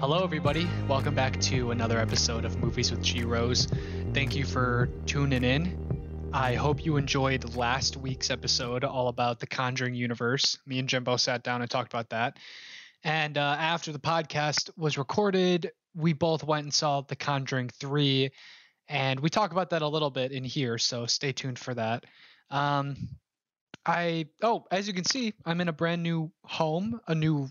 Hello, everybody. Welcome back to another episode of Movies with G Rose. Thank you for tuning in. I hope you enjoyed last week's episode all about the Conjuring universe. Me and Jimbo sat down and talked about that. And uh, after the podcast was recorded, we both went and saw The Conjuring 3. And we talk about that a little bit in here, so stay tuned for that. Um, I, oh, as you can see, I'm in a brand new home, a new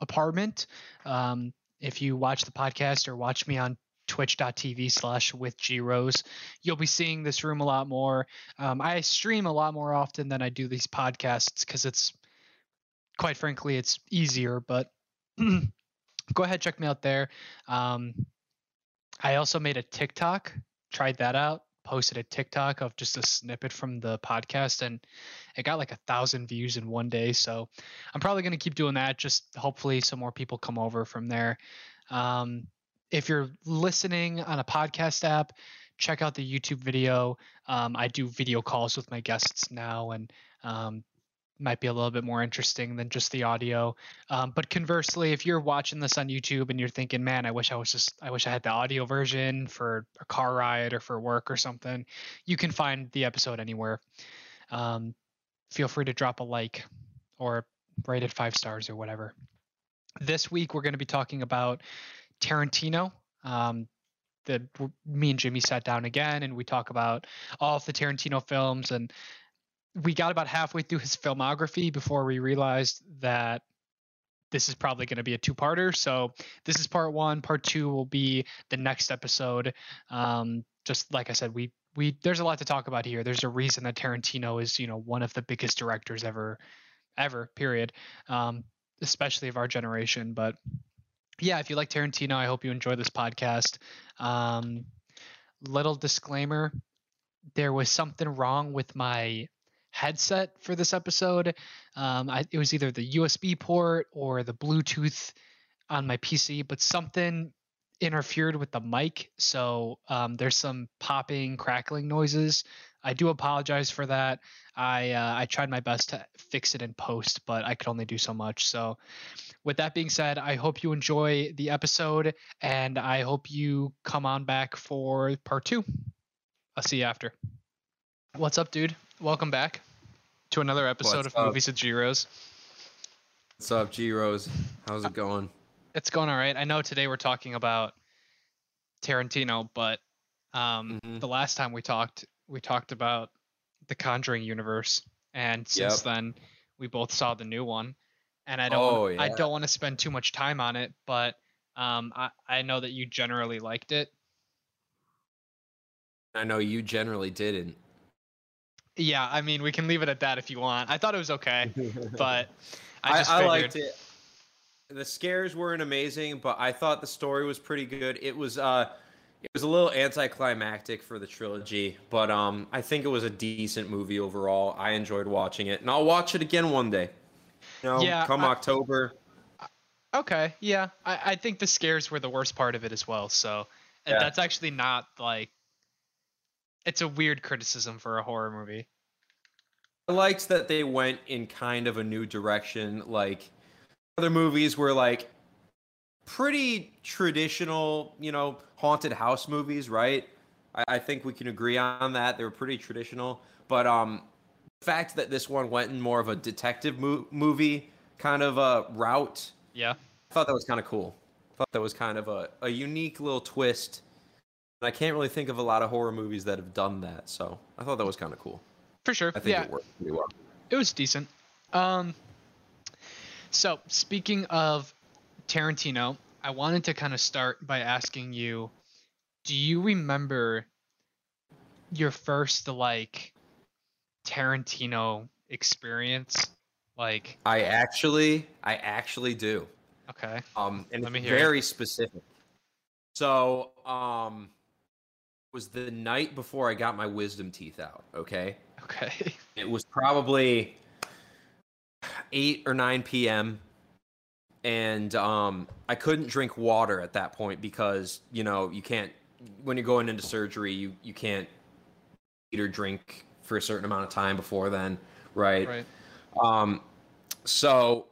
apartment. Um, if you watch the podcast or watch me on twitch.tv slash with G Rose, you'll be seeing this room a lot more. Um, I stream a lot more often than I do these podcasts because it's quite frankly it's easier. But go ahead, check me out there. Um, I also made a TikTok. Tried that out. Posted a TikTok of just a snippet from the podcast, and it got like a thousand views in one day. So I'm probably going to keep doing that. Just hopefully some more people come over from there. Um, if you're listening on a podcast app, check out the YouTube video. Um, I do video calls with my guests now, and um, might be a little bit more interesting than just the audio. Um, but conversely, if you're watching this on YouTube and you're thinking, "Man, I wish I was just, I wish I had the audio version for a car ride or for work or something," you can find the episode anywhere. Um, feel free to drop a like or rate it five stars or whatever. This week we're going to be talking about Tarantino. Um, the me and Jimmy sat down again and we talk about all of the Tarantino films and we got about halfway through his filmography before we realized that this is probably going to be a two-parter. So this is part one. Part two will be the next episode. Um, just like I said, we we there's a lot to talk about here. There's a reason that Tarantino is you know one of the biggest directors ever, ever. Period. Um, especially of our generation. But yeah, if you like Tarantino, I hope you enjoy this podcast. Um, little disclaimer: there was something wrong with my headset for this episode. Um, I, it was either the USB port or the Bluetooth on my PC, but something interfered with the mic. So um, there's some popping, crackling noises. I do apologize for that. I uh, I tried my best to fix it in post, but I could only do so much. So, with that being said, I hope you enjoy the episode, and I hope you come on back for part two. I'll see you after. What's up, dude? Welcome back to another episode What's of up? Movies with G Rose. What's up, G Rose? How's it going? It's going all right. I know today we're talking about Tarantino, but um, Mhm. the last time we talked, we talked about the Conjuring universe, and since Yep. then we both saw the new one. And I don't, Oh, I yeah. don't want to spend too much time on it, but um, I, I know that you generally liked it. I know you generally didn't. Yeah, I mean we can leave it at that if you want. I thought it was okay, but I I, just I figured, liked it. The scares weren't amazing, but I thought the story was pretty good. It was uh it was a little anticlimactic for the trilogy, but um I think it was a decent movie overall. I enjoyed watching it, and I'll watch it again one day. You know, Yeah, come I- October. Okay, yeah. I, I think the scares were the worst part of it as well. So Yeah. that's actually not like it's a weird criticism for a horror movie. I liked that they went in kind of a new direction. Like other movies were like pretty traditional, you know, haunted house movies, right? I, I think we can agree on that. They were pretty traditional, but um, the fact that this one went in more of a detective mo- movie kind of a route, Yeah. I thought that was kind of cool. I thought that was kind of a, a unique little twist. I can't really think of a lot of horror movies that have done that, so I thought that was kind of cool. For sure. I think yeah. it worked pretty well. it was decent. Um, so speaking of Tarantino, I wanted to kind of start by asking you, do you remember your first like Tarantino experience? Like, I actually, I actually do. okay, Um, and Let me it's hear it. very specific. So, um, it was the night before I got my wisdom teeth out. Okay, okay, it was probably eight or nine p.m. And um, I couldn't drink water at that point because you know you can't when you're going into surgery you you can't eat or drink for a certain amount of time before then, right? right, Um, so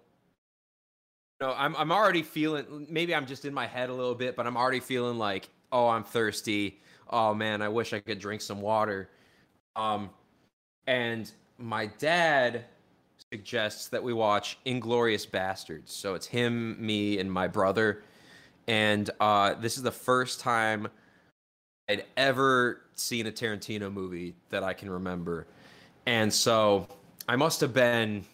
No, I'm I'm already feeling maybe I'm just in my head a little bit, but I'm already feeling like, oh, I'm thirsty. Oh man, I wish I could drink some water. Um and my dad suggests that we watch Inglourious Basterds. So it's him, me, and my brother. And uh, this is the first time I'd ever seen a Tarantino movie that I can remember. And so I must have been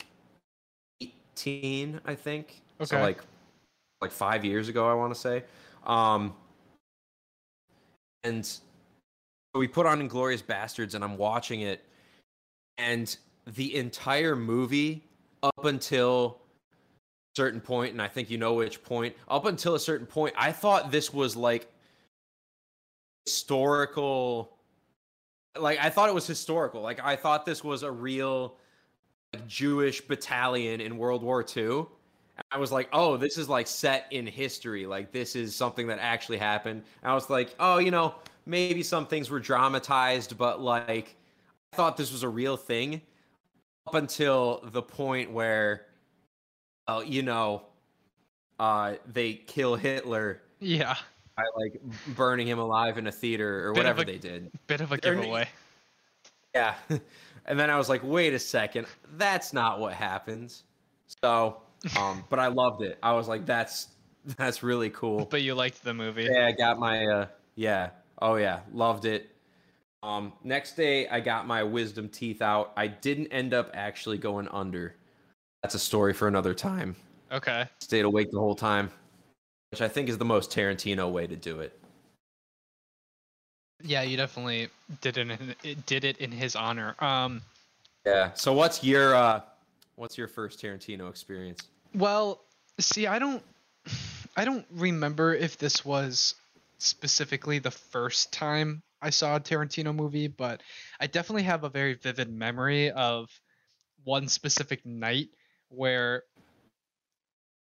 18, I think. Okay. So like like 5 years ago I want to say. Um and we put on Inglourious Basterds, and I'm watching it. And the entire movie up until certain point and I think you know which point up until a certain point I thought this was like historical like I thought it was historical. Like I thought this was a real like, Jewish battalion in World War II I was like oh this is like set in history like this is something that actually happened I was like oh you know maybe some things were dramatized but like I thought this was a real thing up until the point where, uh, you know, uh, they kill Hitler Yeah. by like burning him alive in a theater or Bit whatever a- they did. Bit of a giveaway. Yeah, and then I was like, wait a second, that's not what happens. So, um, but I loved it. I was like, that's that's really cool. But you liked the movie. Yeah, I got my uh yeah. Oh yeah, loved it. Um next day I got my wisdom teeth out. I didn't end up actually going under. That's a story for another time. Okay. Stayed awake the whole time, which I think is the most Tarantino way to do it. Yeah, you definitely did it. In, it did it in his honor. Um. Yeah. So what's your uh what's your first Tarantino experience? Well, see, I don't, I don't remember if this was specifically the first time I saw a Tarantino movie, but I definitely have a very vivid memory of one specific night where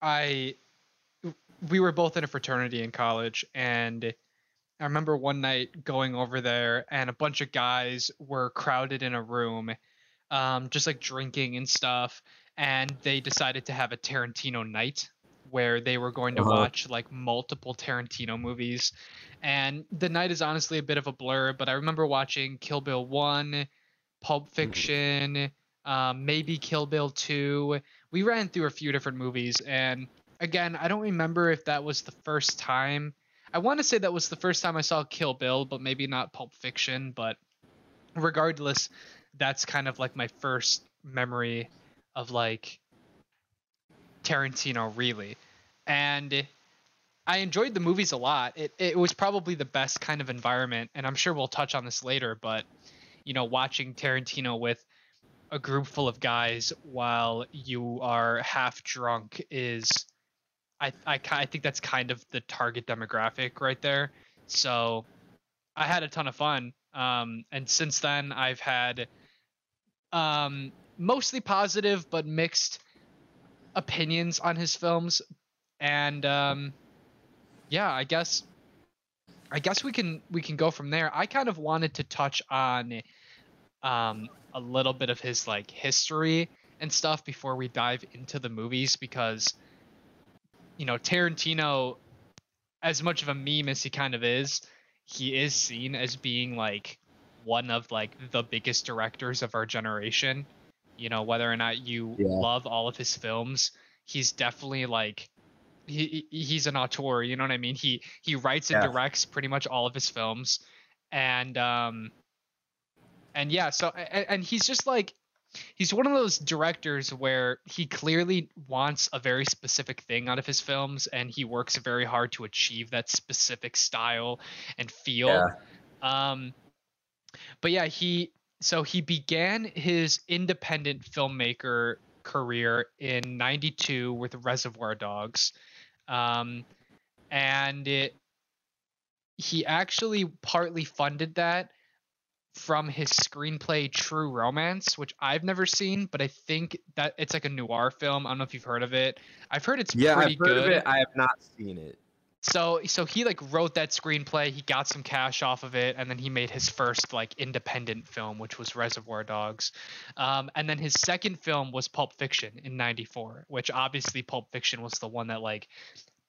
I, we were both in a fraternity in college, and I remember one night going over there, and a bunch of guys were crowded in a room, um, just like drinking and stuff and they decided to have a Tarantino night where they were going to Uh-huh. watch like multiple Tarantino movies. And the night is honestly a bit of a blur, but I remember watching Kill Bill 1, Pulp Fiction, um, maybe Kill Bill 2. We ran through a few different movies, and again, I don't remember if that was the first time. I want to say that was the first time I saw Kill Bill, but maybe not Pulp Fiction. But regardless, that's kind of like my first memory of like Tarantino really. And I enjoyed the movies a lot. It it was probably the best kind of environment and I'm sure we'll touch on this later, but you know, watching Tarantino with a group full of guys while you are half drunk is I I I think that's kind of the target demographic right there. So I had a ton of fun. Um, and since then, I've had um, mostly positive but mixed opinions on his films. And um, yeah, I guess I guess we can we can go from there. I kind of wanted to touch on um, a little bit of his like history and stuff before we dive into the movies because you know Tarantino as much of a meme as he kind of is, he is seen as being like one of like the biggest directors of our generation. You know, whether or not you Yeah. love all of his films, he's definitely like he he- he's an auteur, you know what I mean? He he writes and Yeah. directs pretty much all of his films. And um and yeah, so and, and he's just like he's one of those directors where he clearly wants a very specific thing out of his films and he works very hard to achieve that specific style and feel Yeah. um but yeah he so he began his independent filmmaker career in 92 with reservoir dogs um and it he actually partly funded that from his screenplay True Romance, which I've never seen, but I think that it's like a noir film. I don't know if you've heard of it. I've heard it's Yeah, pretty I've heard good. of it. I have not seen it. So so he like wrote that screenplay he got some cash off of it and then he made his first like independent film which was reservoir dogs. Um, and then his second film was pulp fiction in 94 which obviously pulp fiction was the one that like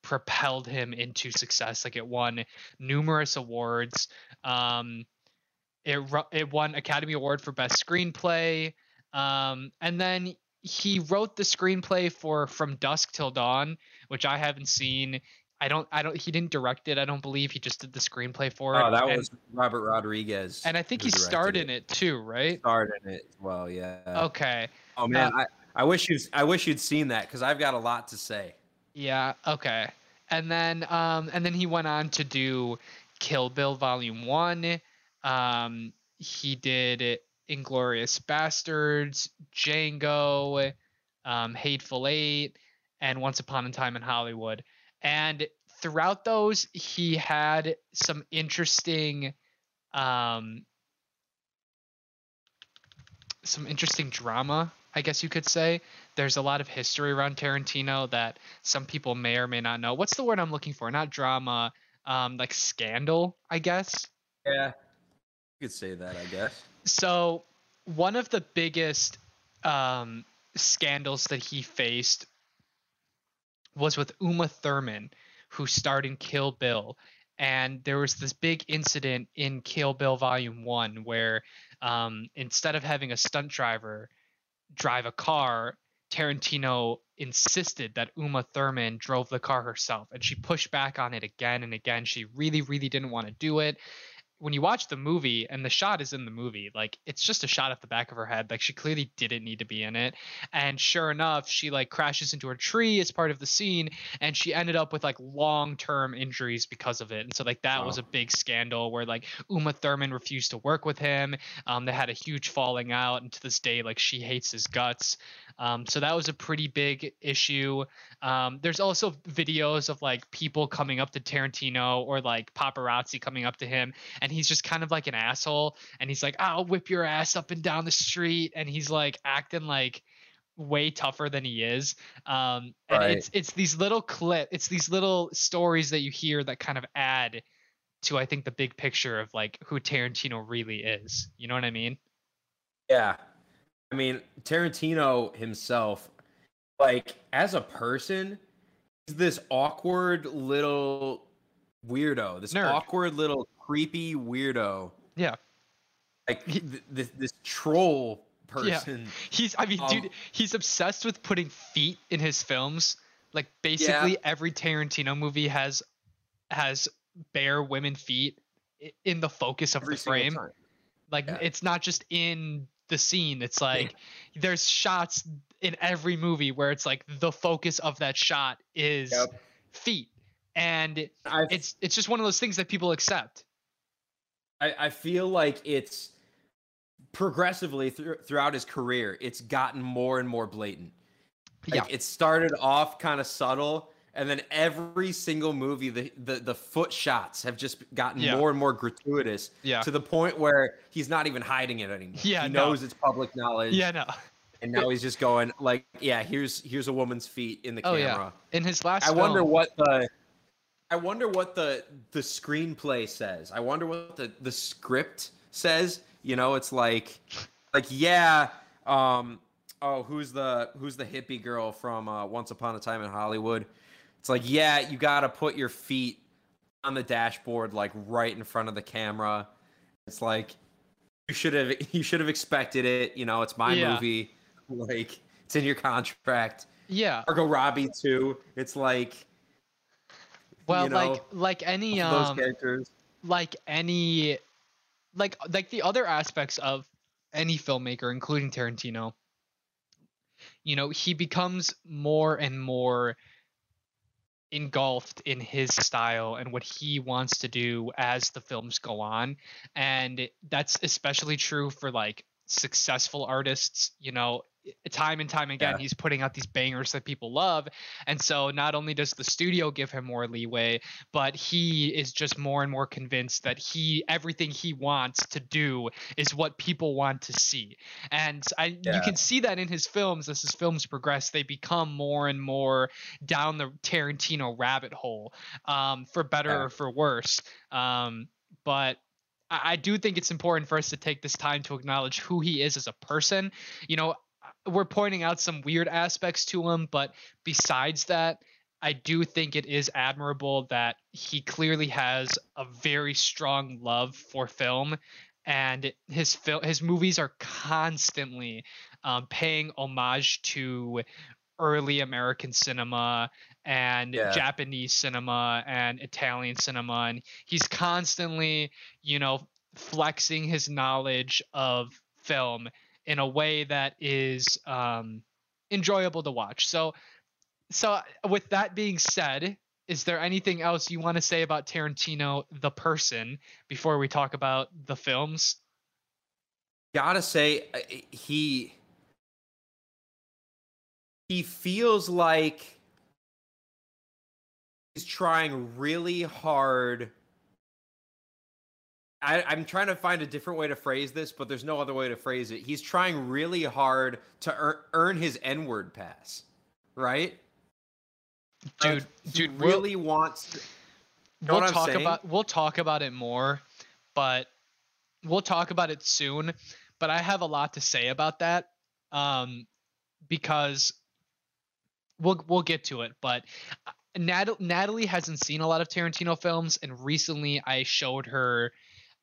propelled him into success. Like it won numerous awards. Um, it, it won academy award for best screenplay. Um, and then he wrote the screenplay for from dusk till dawn which i haven't seen I don't I don't he didn't direct it. I don't believe he just did the screenplay for it. Oh, that and, was Robert Rodriguez. And I think he starred in it too, right? Starred in it as well, yeah. Okay. Oh man, Uh, I, I wish you'd I wish you'd seen that because I've got a lot to say. Yeah, okay. And then um and then he went on to do Kill Bill Volume 1. Um he did Inglourious Basterds, Django, um Hateful Eight, and Once Upon a Time in Hollywood. And throughout those he had some interesting um some interesting drama, I guess you could say. There's a lot of history around Tarantino that some people may or may not know. What's the word I'm looking for? Not drama, um, like scandal, I guess. Yeah, you could say that, I guess. So one of the biggest um, scandals that he faced was with Uma Thurman, who starred in Kill Bill. And there was this big incident in Kill Bill Volume 1 where um, instead of having a stunt driver drive a car, Tarantino insisted that Uma Thurman drove the car herself. And she pushed back on it again and again. She really, really didn't want to do it when you watch the movie and the shot is in the movie like it's just a shot at the back of her head like she clearly didn't need to be in it. And sure enough she like crashes into a tree as part of the scene and she ended up with like long-term injuries because of it. And so like that was a big scandal where like uma thurman refused to work with him. Um, they had a huge falling out and to this day like she hates his guts. Um, so that was a pretty big issue. Um, there's also videos of like people coming up to tarantino or like paparazzi coming up to him and he's just kind of like an asshole and he's like i'll whip your ass up and down the street and he's like acting like way tougher than he is um and Right. it's it's these little clip it's these little stories that you hear that kind of add to i think the big picture of like who tarantino really is you know what i mean Yeah. I mean, Tarantino himself, like, as a person, he's this awkward little weirdo. This Nerd. awkward little creepy weirdo. Yeah. Like th- this this troll person. Yeah. he's i mean Um, dude he's obsessed with putting feet in his films like basically every tarantino movie has has bare women feet in the focus of every the frame time. like Yeah. it's not just in the scene it's like there's shots in every movie where it's like the focus of that shot is Yep. feet and I, it's it's just one of those things that people accept I, I feel like it's progressively thr- throughout his career, it's gotten more and more blatant. Like Yeah. it started off kind of subtle, and then every single movie, the, the the foot shots have just gotten Yeah. more and more gratuitous yeah to the point where he's not even hiding it anymore. Yeah, he no. knows it's public knowledge. yeah no and now he's just going like, yeah, here's here's a woman's feet in the Oh, camera. yeah. in his last I wonder what the I wonder what the the screenplay says. I wonder what the the script says. You know, it's like like yeah, um oh, who's the who's the hippie girl from uh, Once Upon a Time in Hollywood? It's like, yeah, you got to put your feet on the dashboard like right in front of the camera. It's like you should have you should have expected it, you know, it's my Yeah. movie. Like it's in your contract. yeah Margot Robbie too. It's like well you know, like like any of those um characters. like any like like the other aspects of any filmmaker including Tarantino you know he becomes more and more engulfed in his style and what he wants to do as the films go on and that's especially true for like successful artists you know time and time again Yeah. he's putting out these bangers that people love and so not only does the studio give him more leeway but he is just more and more convinced that he everything he wants to do is what people want to see and i you can see that in his films as his films progress they become more and more down the tarantino rabbit hole um, for better Yeah. or for worse um, but I do think it's important for us to take this time to acknowledge who he is as a person. You know, we're pointing out some weird aspects to him, but besides that, I do think it is admirable that he clearly has a very strong love for film, and his fil- his movies are constantly um, paying homage to early American cinema and Yeah. Japanese cinema and Italian cinema, and he's constantly, you know, flexing his knowledge of film in a way that is um, enjoyable to watch. So, so with that being said, is there anything else you want to say about Tarantino, the person, before we talk about the films? gotta say uh, he he feels like he's trying really hard I, i'm trying to find a different way to phrase this but there's no other way to phrase it he's trying really hard to earn, earn his n-word pass right Dude, Like, dude, we'll- really wants to, we'll talk saying? about we'll talk about it more, but we'll talk about it soon. But I have a lot to say about that, um, because we'll we'll get to it. But uh, Nat- Natalie hasn't seen a lot of Tarantino films, and recently I showed her,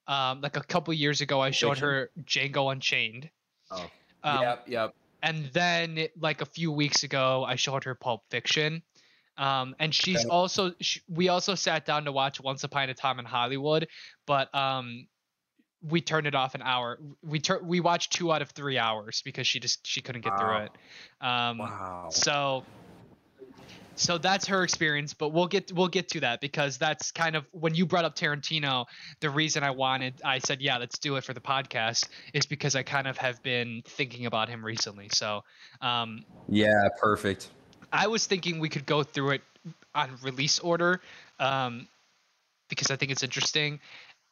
um, like a couple years ago, I showed her Django Unchained. Oh, Um, yep yep. and then like a few weeks ago i showed her pulp fiction. Um, and she's Okay. also sh we also sat down to watch once upon a time in hollywood but um, we turned it off an hour. We tur- we watched two out of three hours because she just she couldn't get through it. Um, wow. so so that's her experience but we'll get we'll get to that because that's kind of when you brought up tarantino the reason i wanted i said yeah let's do it for the podcast is because i kind of have been thinking about him recently. So um yeah perfect. I was thinking we could go through it on release order um because i think it's interesting.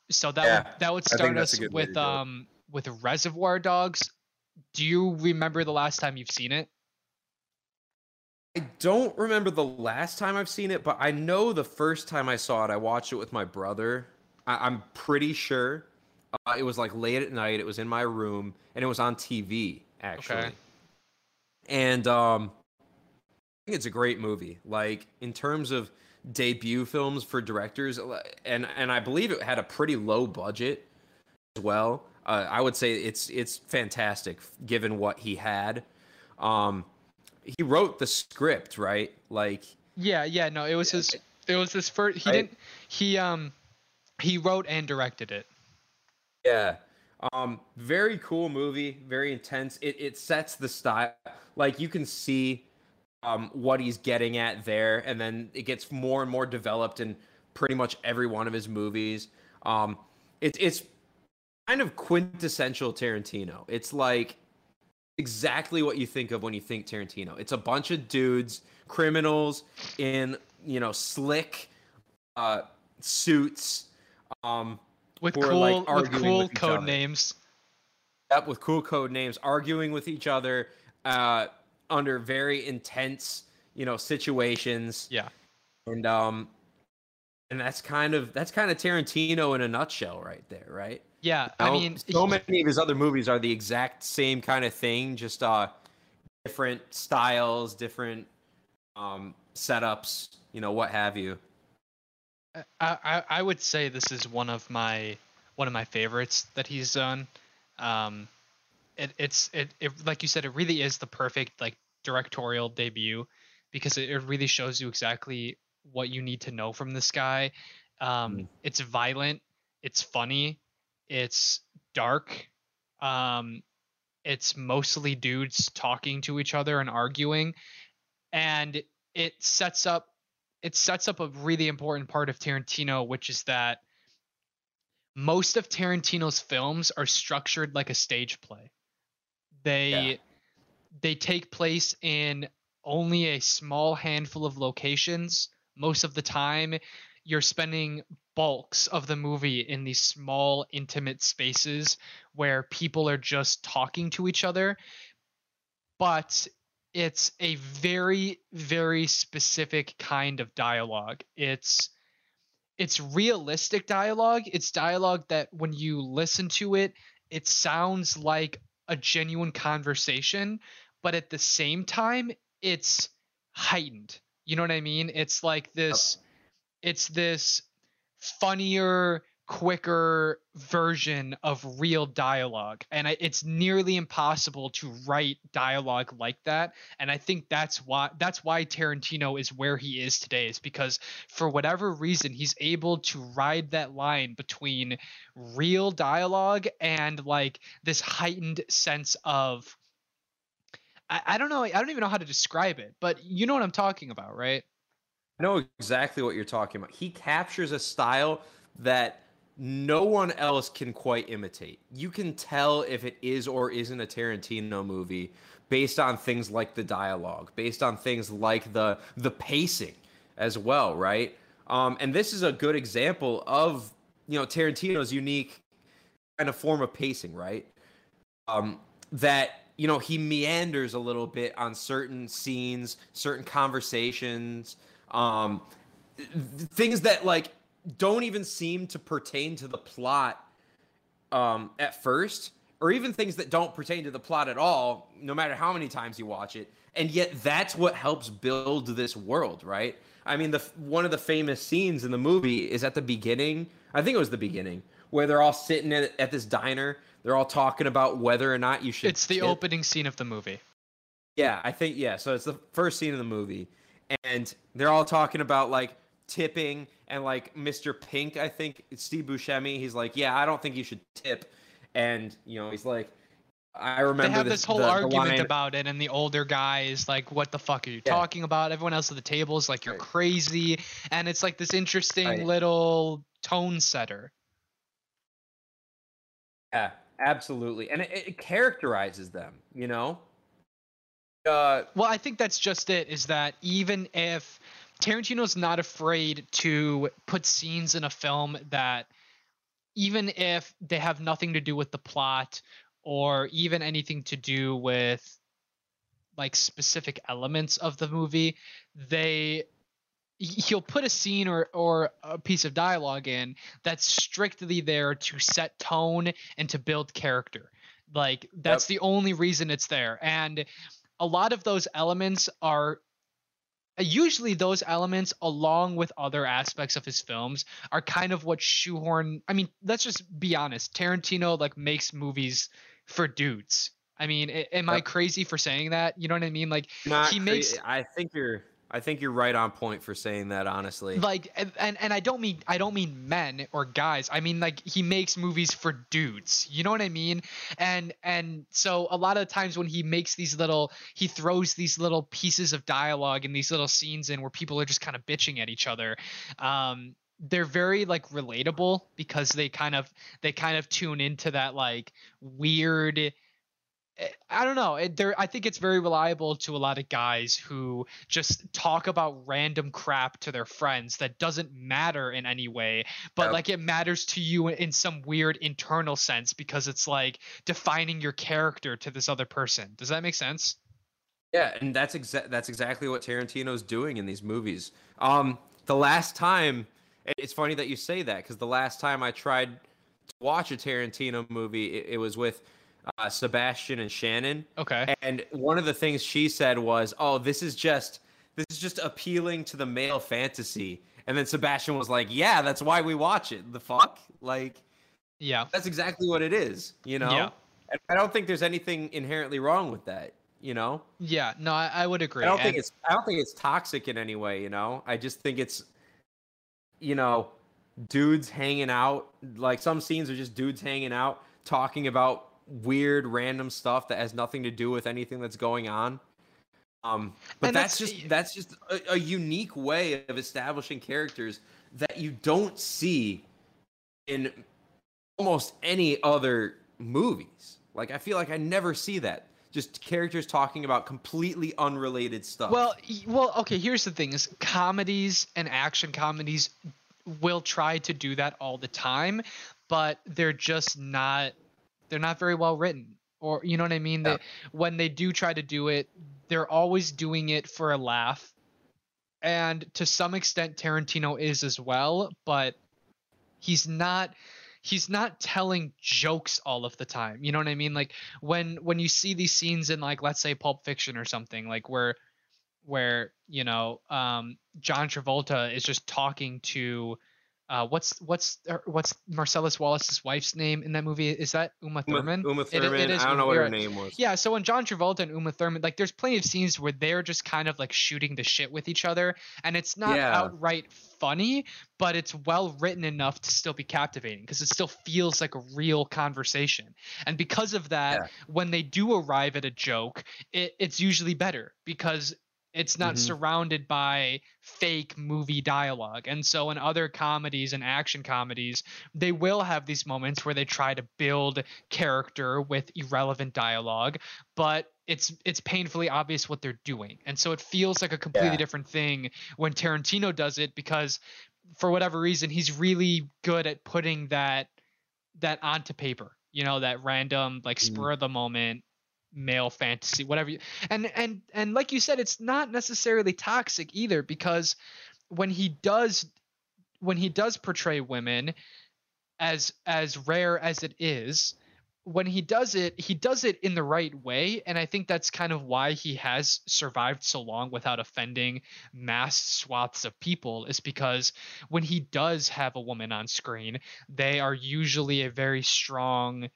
So that Yeah, would that would start us a good way to with um with reservoir dogs. Do you remember the last time you've seen it I don't remember the last time I've seen it, but I know the first time I saw it, I watched it with my brother. I- I'm pretty sure uh, it was like late at night. It was in my room, and it was on TV actually. Okay. And um, I think it's a great movie. Like in terms of debut films for directors, uh, and and I believe it had a pretty low budget as well. Uh, I would say it's it's fantastic given what he had. Um, he wrote the script, right? Like, Yeah, yeah, no, it was his it was his first he Right? didn't he um he wrote and directed it. yeah, um, very cool movie, very intense. It it sets the style. Like you can see um what he's getting at there, and then it gets more and more developed in pretty much every one of his movies. Um, it's it's kind of quintessential Tarantino. It's like exactly what you think of when you think Tarantino. It's a bunch of dudes, criminals in, you know, slick uh suits um With cool like, with cool with code other. names. up with cool code names, arguing with each other uh under very intense, you know, situations. Yeah. And um and that's kind of that's kind of Tarantino in a nutshell right there, right? Yeah, I Now, mean so many of his other movies are the exact same kind of thing, just uh different styles, different um setups, you know, what have you. I, I I would say this is one of my one of my favorites that he's done. Um, it it's it, it like you said, it really is the perfect like directorial debut because it, it really shows you exactly what you need to know from this guy. Um, Mm. It's violent, it's funny, it's dark. Um, it's mostly dudes talking to each other and arguing, and it sets up it sets up a really important part of Tarantino, which is that most of Tarantino's films are structured like a stage play. They Yeah. they take place in only a small handful of locations most of the time you're spending bulks of the movie in these small intimate spaces where people are just talking to each other. But it's a very very specific kind of dialogue. It's it's realistic dialogue. It's dialogue that when you listen to it it sounds like a genuine conversation but at the same time it's heightened. You know what i mean? It's like this it's this funnier quicker version of real dialogue. And I, it's nearly impossible to write dialogue like that. And i think that's why that's why tarantino is where he is today is because for whatever reason he's able to ride that line between real dialogue and like this heightened sense of I, I don't know i don't even know how to describe it but you know what i'm talking about right I know exactly what you're talking about. He captures a style that no one else can quite imitate. You can tell if it is or isn't a Tarantino movie based on things like the dialogue, based on things like the the pacing as well, right? Um, and this is a good example of you know Tarantino's unique kind of form of pacing, right? Um, that you know he meanders a little bit on certain scenes, certain conversations um, things that like don't even seem to pertain to the plot um, at first, or even things that don't pertain to the plot at all, no matter how many times you watch it. And yet, that's what helps build this world, right? I mean, the one of the famous scenes in the movie is at the beginning. I think it was the beginning where they're all sitting at, at this diner. They're all talking about whether or not you should. It's the opening scene of the movie. Yeah, I think yeah. So it's the first scene of the movie, and they're all talking about like tipping and like Mr. Pink, I think Steve Buscemi, he's like, yeah, I don't think you should tip, and you know, he's like, I remember they have this, this whole the, argument the about it, and the older guy is like, "What the fuck are you yeah. talking about?" Everyone else at the table is like, "You're right. crazy," and it's like this interesting right. little tone setter. Yeah, absolutely, and it, it characterizes them, you know. Uh, well, I think that's just it. Is that even if Tarantino's not afraid to put scenes in a film that, even if they have nothing to do with the plot or even anything to do with like specific elements of the movie, they he'll put a scene or or a piece of dialogue in that's strictly there to set tone and to build character. Like that's yep. the only reason it's there. And a lot of those elements are usually those elements along with other aspects of his films are kind of what shoehorn i mean let's just be honest tarantino like makes movies for dudes. I mean am i crazy for saying that? You know what i mean? Like Not he makes i think you're I think you're right on point for saying that honestly. Like and and I don't mean I don't mean men or guys. I mean like he makes movies for dudes. You know what I mean? And and so a lot of times when he makes these little he throws these little pieces of dialogue and these little scenes in where people are just kind of bitching at each other. Um they're very like relatable because they kind of they kind of tune into that like weird I don't know. It, there, I think it's very reliable to a lot of guys who just talk about random crap to their friends that doesn't matter in any way, but yep. like it matters to you in some weird internal sense because it's like defining your character to this other person. Does that make sense? Yeah, and that's exa- that's exactly what Tarantino's doing in these movies. Um, the last time, it's funny that you say that because the last time I tried to watch a Tarantino movie, it, it was with uh, Sebastian and Shannon. Okay. And one of the things she said was, "Oh, this is just this is just appealing to the male fantasy." And then Sebastian was like, "Yeah, that's why we watch it. The fuck, like, yeah, that's exactly what it is. You know. Yeah. And I don't think there's anything inherently wrong with that. You know. Yeah. No, I, I would agree. I don't and... think it's I don't think it's toxic in any way. You know. I just think it's, you know, dudes hanging out. Like some scenes are just dudes hanging out talking about weird random stuff that has nothing to do with anything that's going on. Um, but that's, that's, just that's just a, a, unique way of establishing characters that you don't see in almost any other movies. Like I feel like I never see that. just characters talking about completely unrelated stuff. Well, well, okay. Here's the thing: is comedies and action comedies will try to do that all the time, but they're just not. They're not very well written, or you know what I mean. Yeah. They, when they do try to do it, they're always doing it for a laugh, and to some extent, Tarantino is as well, but he's not he's not telling jokes all of the time you know what i mean like when when you see these scenes in like let's say pulp fiction or something like where where you know um john travolta is just talking to uh what's what's er, what's marcellus wallace's wife's name in that movie is that uma Uma, thurman Uma It- Thurman. it is I don't know what her name was. yeah, so when John Travolta and Uma Thurman, like, there's plenty of scenes where they're just kind of like shooting the shit with each other, and it's not Yeah. outright funny, but it's well written enough to still be captivating because it still feels like a real conversation. And because of that, Yeah. when they do arrive at a joke, it, it's usually better because it's not Mhm. surrounded by fake movie dialogue. And so in other comedies and action comedies, they will have these moments where they try to build character with irrelevant dialogue, but it's it's painfully obvious what they're doing. And so it feels like a completely Yeah. different thing when Tarantino does it because for whatever reason he's really good at putting that that onto paper. You know, that random like Mhm. spur of the moment male fantasy whatever you and and and like you said it's not necessarily toxic either because when he does when he does portray women as as rare as it is when he does it he does it in the right way. And i think that's kind of why he has survived so long without offending mass swaths of people is because when he does have a woman on screen they are usually a very strong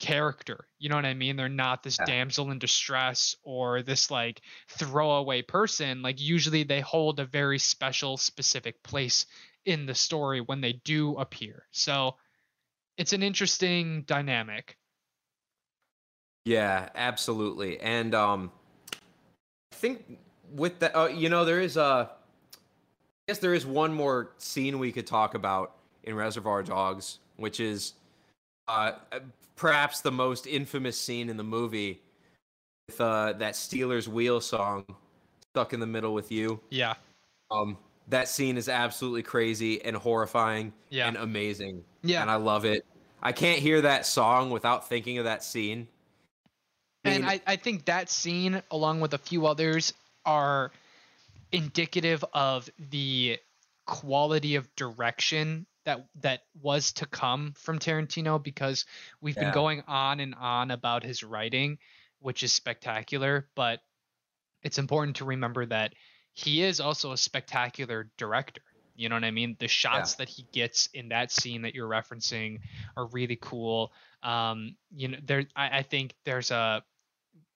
character you know what i mean they're not this Yeah. damsel in distress or this like throwaway person like usually they hold a very special specific place in the story when they do appear so it's an interesting dynamic Yeah, absolutely. And um I think with that uh, you know there is a I guess there is one more scene we could talk about in Reservoir Dogs, which is uh perhaps the most infamous scene in the movie with uh that Stealers Wheel song stuck in the middle with you. yeah Um that scene is absolutely crazy and horrifying Yeah. and amazing. yeah And I love it. I can't hear that song without thinking of that scene. and mean- I, I think that scene along with a few others are indicative of the quality of direction that that was to come from Tarantino because we've been going on and on about his writing which is spectacular but it's important to remember that he is also a spectacular director. You know what i mean? The shots that he gets in that scene that you're referencing are really cool. Um you know there I, I think there's a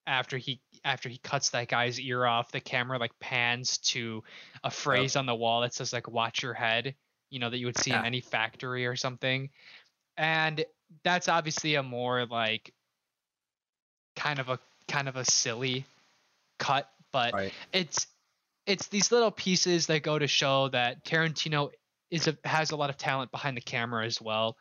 after he after he cuts that guy's ear off the camera like pans to a phrase on the wall that says like watch your head you know that you would see in any factory or something and that's obviously a more like kind of a kind of a silly cut but Right. it's it's these little pieces that go to show that Tarantino is a, has a lot of talent behind the camera as well.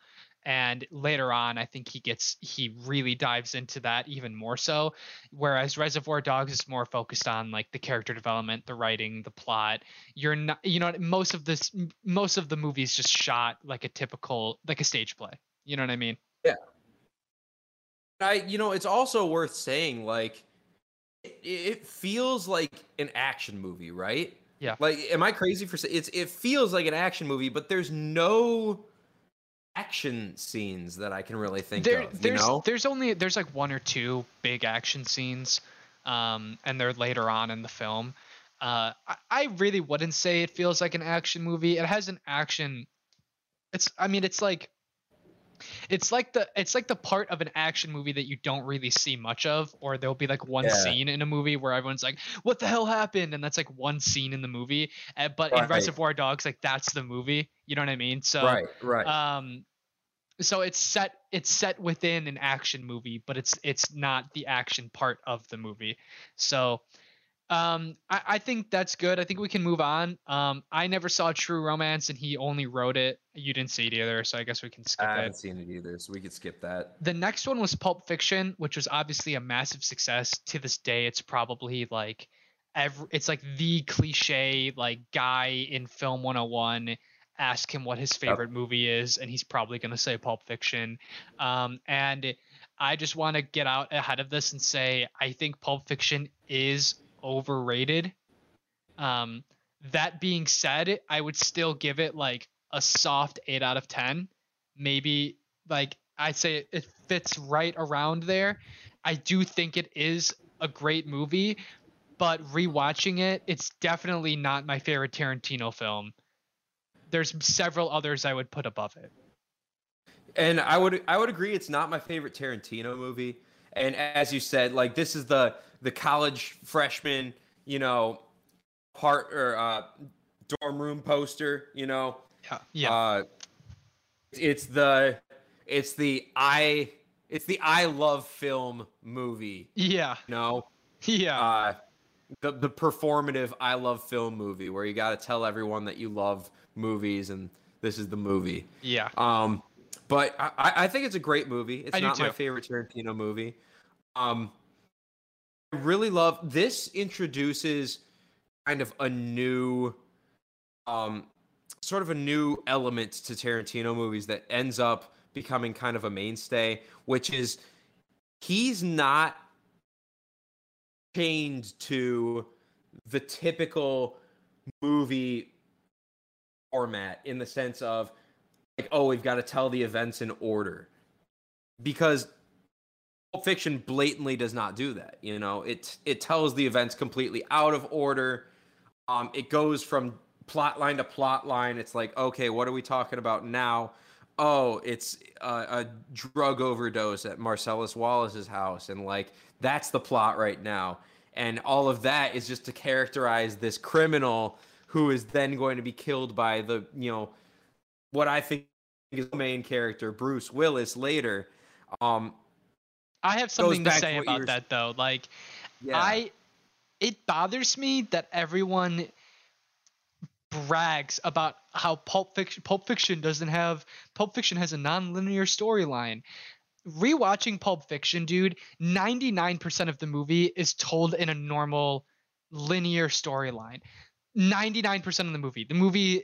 And later on, I think he gets he really dives into that even more so. Whereas Reservoir Dogs is more focused on like the character development, the writing, the plot. You're not, you know, most of this, most of the movie's just shot like a typical like a stage play. You know what I mean? Yeah. I, you know, it's also worth saying, like, it, it feels like an action movie, right? Yeah. Like, am I crazy for saying it's? It feels like an action movie, but there's no action scenes that I can really think there, of. You there's know? there's only there's like one or two big action scenes, um, and they're later on in the film. Uh, I, I really wouldn't say it feels like an action movie. It has an action. It's I mean it's like it's like the it's like the part of an action movie that you don't really see much of or there'll be like one Yeah. scene in a movie where everyone's like what the hell happened? And that's like one scene in the movie. Uh, but in reservoir dogs like that's the movie. You know what i mean? So right, right. um so it's set it's set within an action movie but it's it's not the action part of the movie. So Um, I, I think that's good. I think we can move on. Um, I never saw True Romance, and he only wrote it. You didn't see it either, so I guess we can skip I it. haven't seen it either, so we could skip that. The next one was Pulp Fiction, which was obviously a massive success. To this day, it's probably like every, it's like the cliche like guy in film 101 ask him what his favorite movie is and he's probably going to say Pulp Fiction. Um, and I just want to get out ahead of this and say I think Pulp Fiction is overrated. Um, that being said, I would still give it like a soft 8 out of 10. Maybe like I'd say it fits right around there. I do think it is a great movie, but rewatching it, it's definitely not my favorite Tarantino film. There's several others I would put above it. And I would I would agree it's not my favorite Tarantino movie. And as you said, like this is the the college freshman, you know, part or uh, dorm room poster, you know. Yeah. Yeah. Uh, it's the it's the I it's the I love film movie, yeah. you know. Yeah. Uh, the the performative I love film movie where you got to tell everyone that you love movies and this is the movie. yeah. Um, but I, I I think it's a great movie. It's I not my favorite Tarantino movie. Um, I really love this. Introduces kind of a new, um, sort of a new element to Tarantino movies that ends up becoming kind of a mainstay, which is he's not chained to the typical movie format in the sense of like oh we've got to tell the events in order because Pulp Fiction blatantly does not do that you know? It it tells the events completely out of order. Um it goes from plot line to plot line. It's like okay what are we talking about now? Oh it's a, a drug overdose at Marcellus Wallace's house and like that's the plot right now. And all of that is just to characterize this criminal who is then going to be killed by the you know what I think is the main character Bruce Willis later. Um, I have something to back to say about that though. Like yeah, I it bothers me that everyone brags about how Pulp Fiction Pulp Fiction doesn't have Pulp Fiction has a non-linear storyline. Rewatching Pulp Fiction, dude, 99% of the movie is told in a normal linear storyline. 99% of the movie. The movie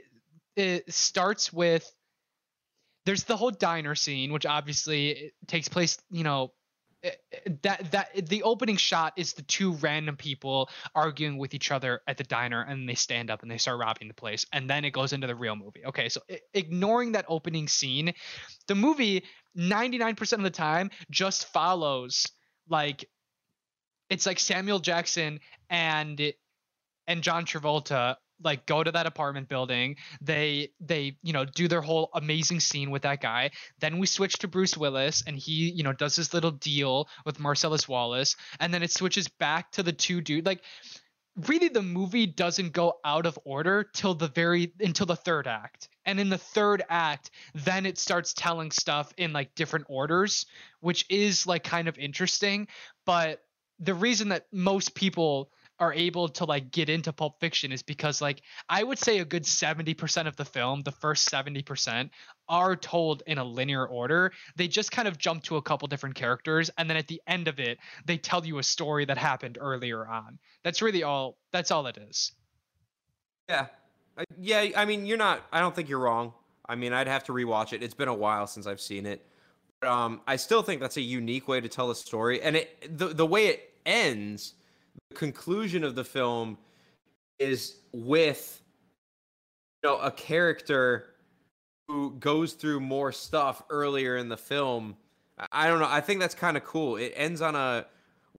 it starts with there's the whole diner scene which obviously takes place, you know, Eh, eh, that that the opening shot is the two random people arguing with each other at the diner and they stand up and they start robbing the place and then it goes into the real movie. Okay so ignoring that opening scene the movie 99% of the time just follows like it's like samuel jackson and and john travolta like go to that apartment building. They they you know do their whole amazing scene with that guy. Then we switch to bruce willis and he you know does this little deal with marcellus wallace. And then it switches back to the two dude like really the movie doesn't go out of order till the very until the third act. And in the third act then it starts telling stuff in like different orders which is like kind of interesting. But the reason that most people are able to like get into pulp fiction is because like i would say a good 70% of the film the first 70% are told in a linear order they just kind of jump to a couple different characters and then at the end of it they tell you a story that happened earlier on that's really all that's all it is yeah, yeah. I mean, you're not. I don't think you're wrong. I mean, I'd have to rewatch it. It's been a while since I've seen it. But, um, I still think that's a unique way to tell a story, and it the the way it ends, the conclusion of the film is with you know a character who goes through more stuff earlier in the film. I- don't know. I think that's kind of cool. It ends on a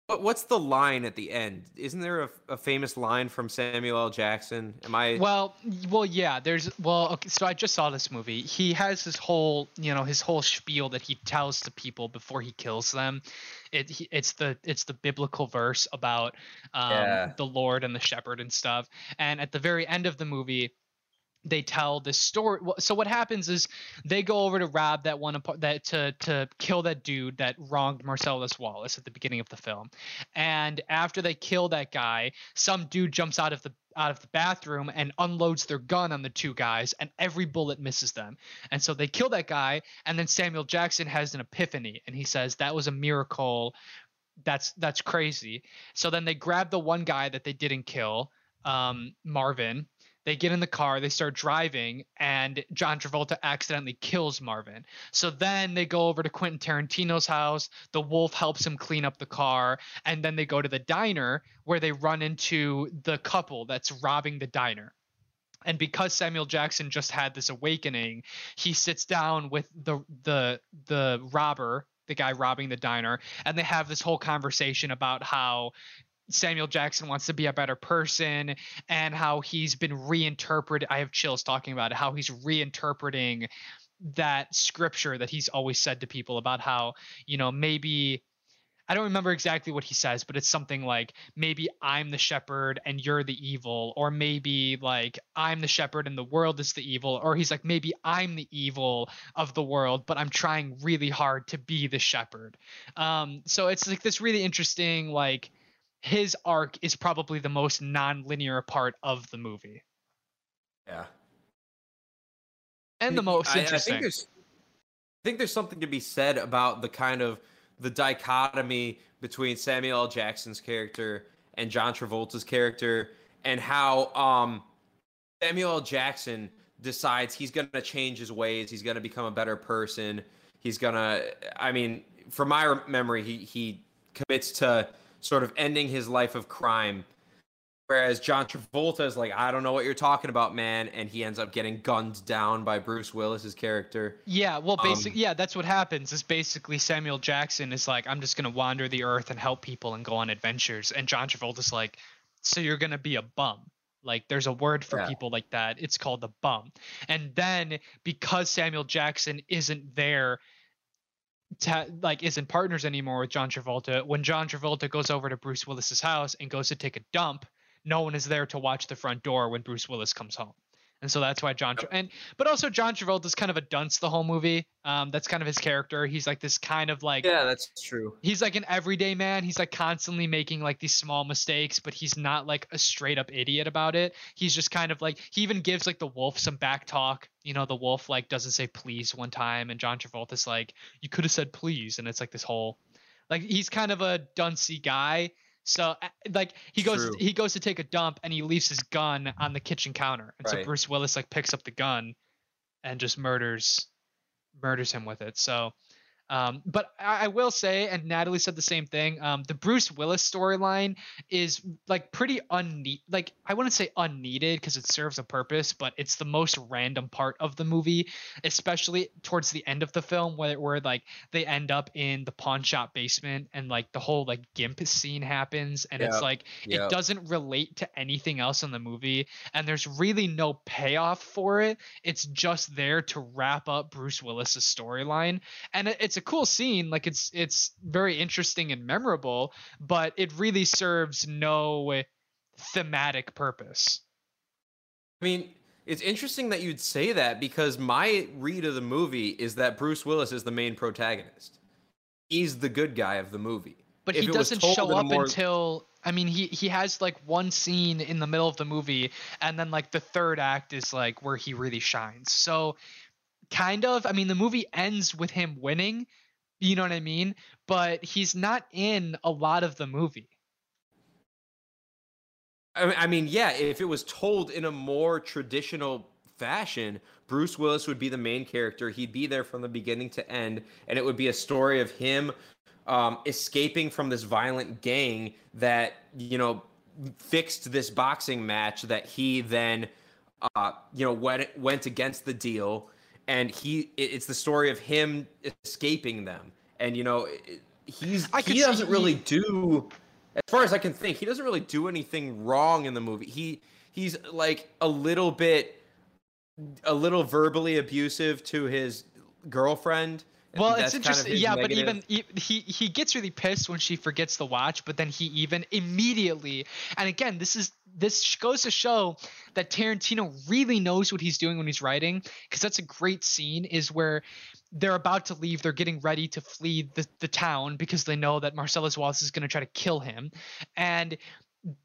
what, what's the line at the end? Isn't there a, a famous line from Samuel L. Jackson? Am I? Well, well, yeah. There's well, okay, so I just saw this movie. He has this whole, you know, his whole spiel that he tells to people before he kills them. It he, it's the it's the biblical verse about um, Yeah. the Lord and the shepherd and stuff. And at the very end of the movie, they tell this story. So what happens is they go over to rob that one that to to kill that dude that wronged Marcellus Wallace at the beginning of the film, and after they kill that guy, some dude jumps out of the out of the bathroom and unloads their gun on the two guys, and every bullet misses them. And so they kill that guy, and then Samuel Jackson has an epiphany, and he says that was a miracle. That's that's crazy. So then they grab the one guy that they didn't kill, um, Marvin, they get in the car, they start driving, and John Travolta accidentally kills Marvin. So then they go over to Quentin Tarantino's house. The wolf helps him clean up the car, and then they go to the diner where they run into the couple that's robbing the diner. And because Samuel Jackson just had this awakening, he sits down with the the the robber the guy robbing the diner and they have this whole conversation about how Samuel Jackson wants to be a better person and how he's been reinterpreted. I have chills talking about it, how he's reinterpreting that scripture that he's always said to people about how, you know, maybe I don't remember exactly what he says, but it's something like maybe I'm the shepherd and you're the evil, or maybe like I'm the shepherd and the world is the evil, or he's like maybe I'm the evil of the world, but I'm trying really hard to be the shepherd. Um, so it's like this really interesting like his arc is probably the most non-linear part of the movie. Yeah. And the most I, interesting. I think, there's, I think there's something to be said about the kind of the dichotomy between Samuel L. Jackson's character and John Travolta's character and how um, Samuel L. Jackson decides he's going to change his ways, he's going to become a better person. He's going to I mean, from my memory, he he commits to sort of ending his life of crime. Whereas John Travolta is like, I don't know what you're talking about, man, and he ends up getting gunned down by Bruce Willis's character. Yeah, well, basically, um, yeah, that's what happens. Is basically Samuel Jackson is like, I'm just gonna wander the earth and help people and go on adventures, and John Travolta's like, so you're gonna be a bum. Like, there's a word for yeah. people like that. It's called a bum. And then because Samuel Jackson isn't there to, like isn't partners anymore with John Travolta. When John Travolta goes over to Bruce Willis's house and goes to take a dump, no one is there to watch the front door when Bruce Willis comes home and so that's why John and but also John Travolta Travolta's kind of a dunce the whole movie. Um, that's kind of his character. He's like this kind of like yeah, that's true. He's like an everyday man. He's like constantly making like these small mistakes, but he's not like a straight up idiot about it. He's just kind of like he even gives like the wolf some back talk. You know, the wolf like doesn't say please one time, and John Travolta's like you could have said please, and it's like this whole like he's kind of a duncey guy so uh, like he goes True. he goes to take a dump and he leaves his gun on the kitchen counter. And right. so Bruce Willis like picks up the gun and just murders murders him with it. So um, but I, I, will say, and Natalie said the same thing. Um, the Bruce Willis storyline is like pretty unneat. Like I wouldn't say unneeded because it serves a purpose, but it's the most random part of the movie, especially towards the end of the film, where where like they end up in the pawn shop basement and like the whole like gimp scene happens, and yep. it's like yep. it doesn't relate to anything else in the movie, and there's really no payoff for it. It's just there to wrap up Bruce Willis's storyline, and it, it's it's a cool scene like it's it's very interesting and memorable but it really serves no thematic purpose. I mean it's interesting that you'd say that because my read of the movie is that bruce willis is the main protagonist. He's the good guy of the movie. But if he doesn't show up more... until I mean, he he has like one scene in the middle of the movie, and then like the third act is like where he really shines. So kind of. I mean, the movie ends with him winning, you know what I mean? But he's not in a lot of the movie. I mean, yeah, if it was told in a more traditional fashion, Bruce Willis would be the main character. He'd be there from the beginning to end, and it would be a story of him um, escaping from this violent gang that, you know, fixed this boxing match that he then, uh, you know, went, went against the deal and he it's the story of him escaping them. And you know he's he doesn't really do as far as i can think he doesn't really do anything wrong in the movie. He he's like a little bit a little verbally abusive to his girlfriend well, it's interesting. Yeah, negative. but even he he gets really pissed when she forgets the watch, but then he even immediately and again, this is this goes to show that Tarantino really knows what he's doing when he's writing because that's a great scene is where they're about to leave they're getting ready to flee the, the town because they know that Marcellus Wallace is going to try to kill him and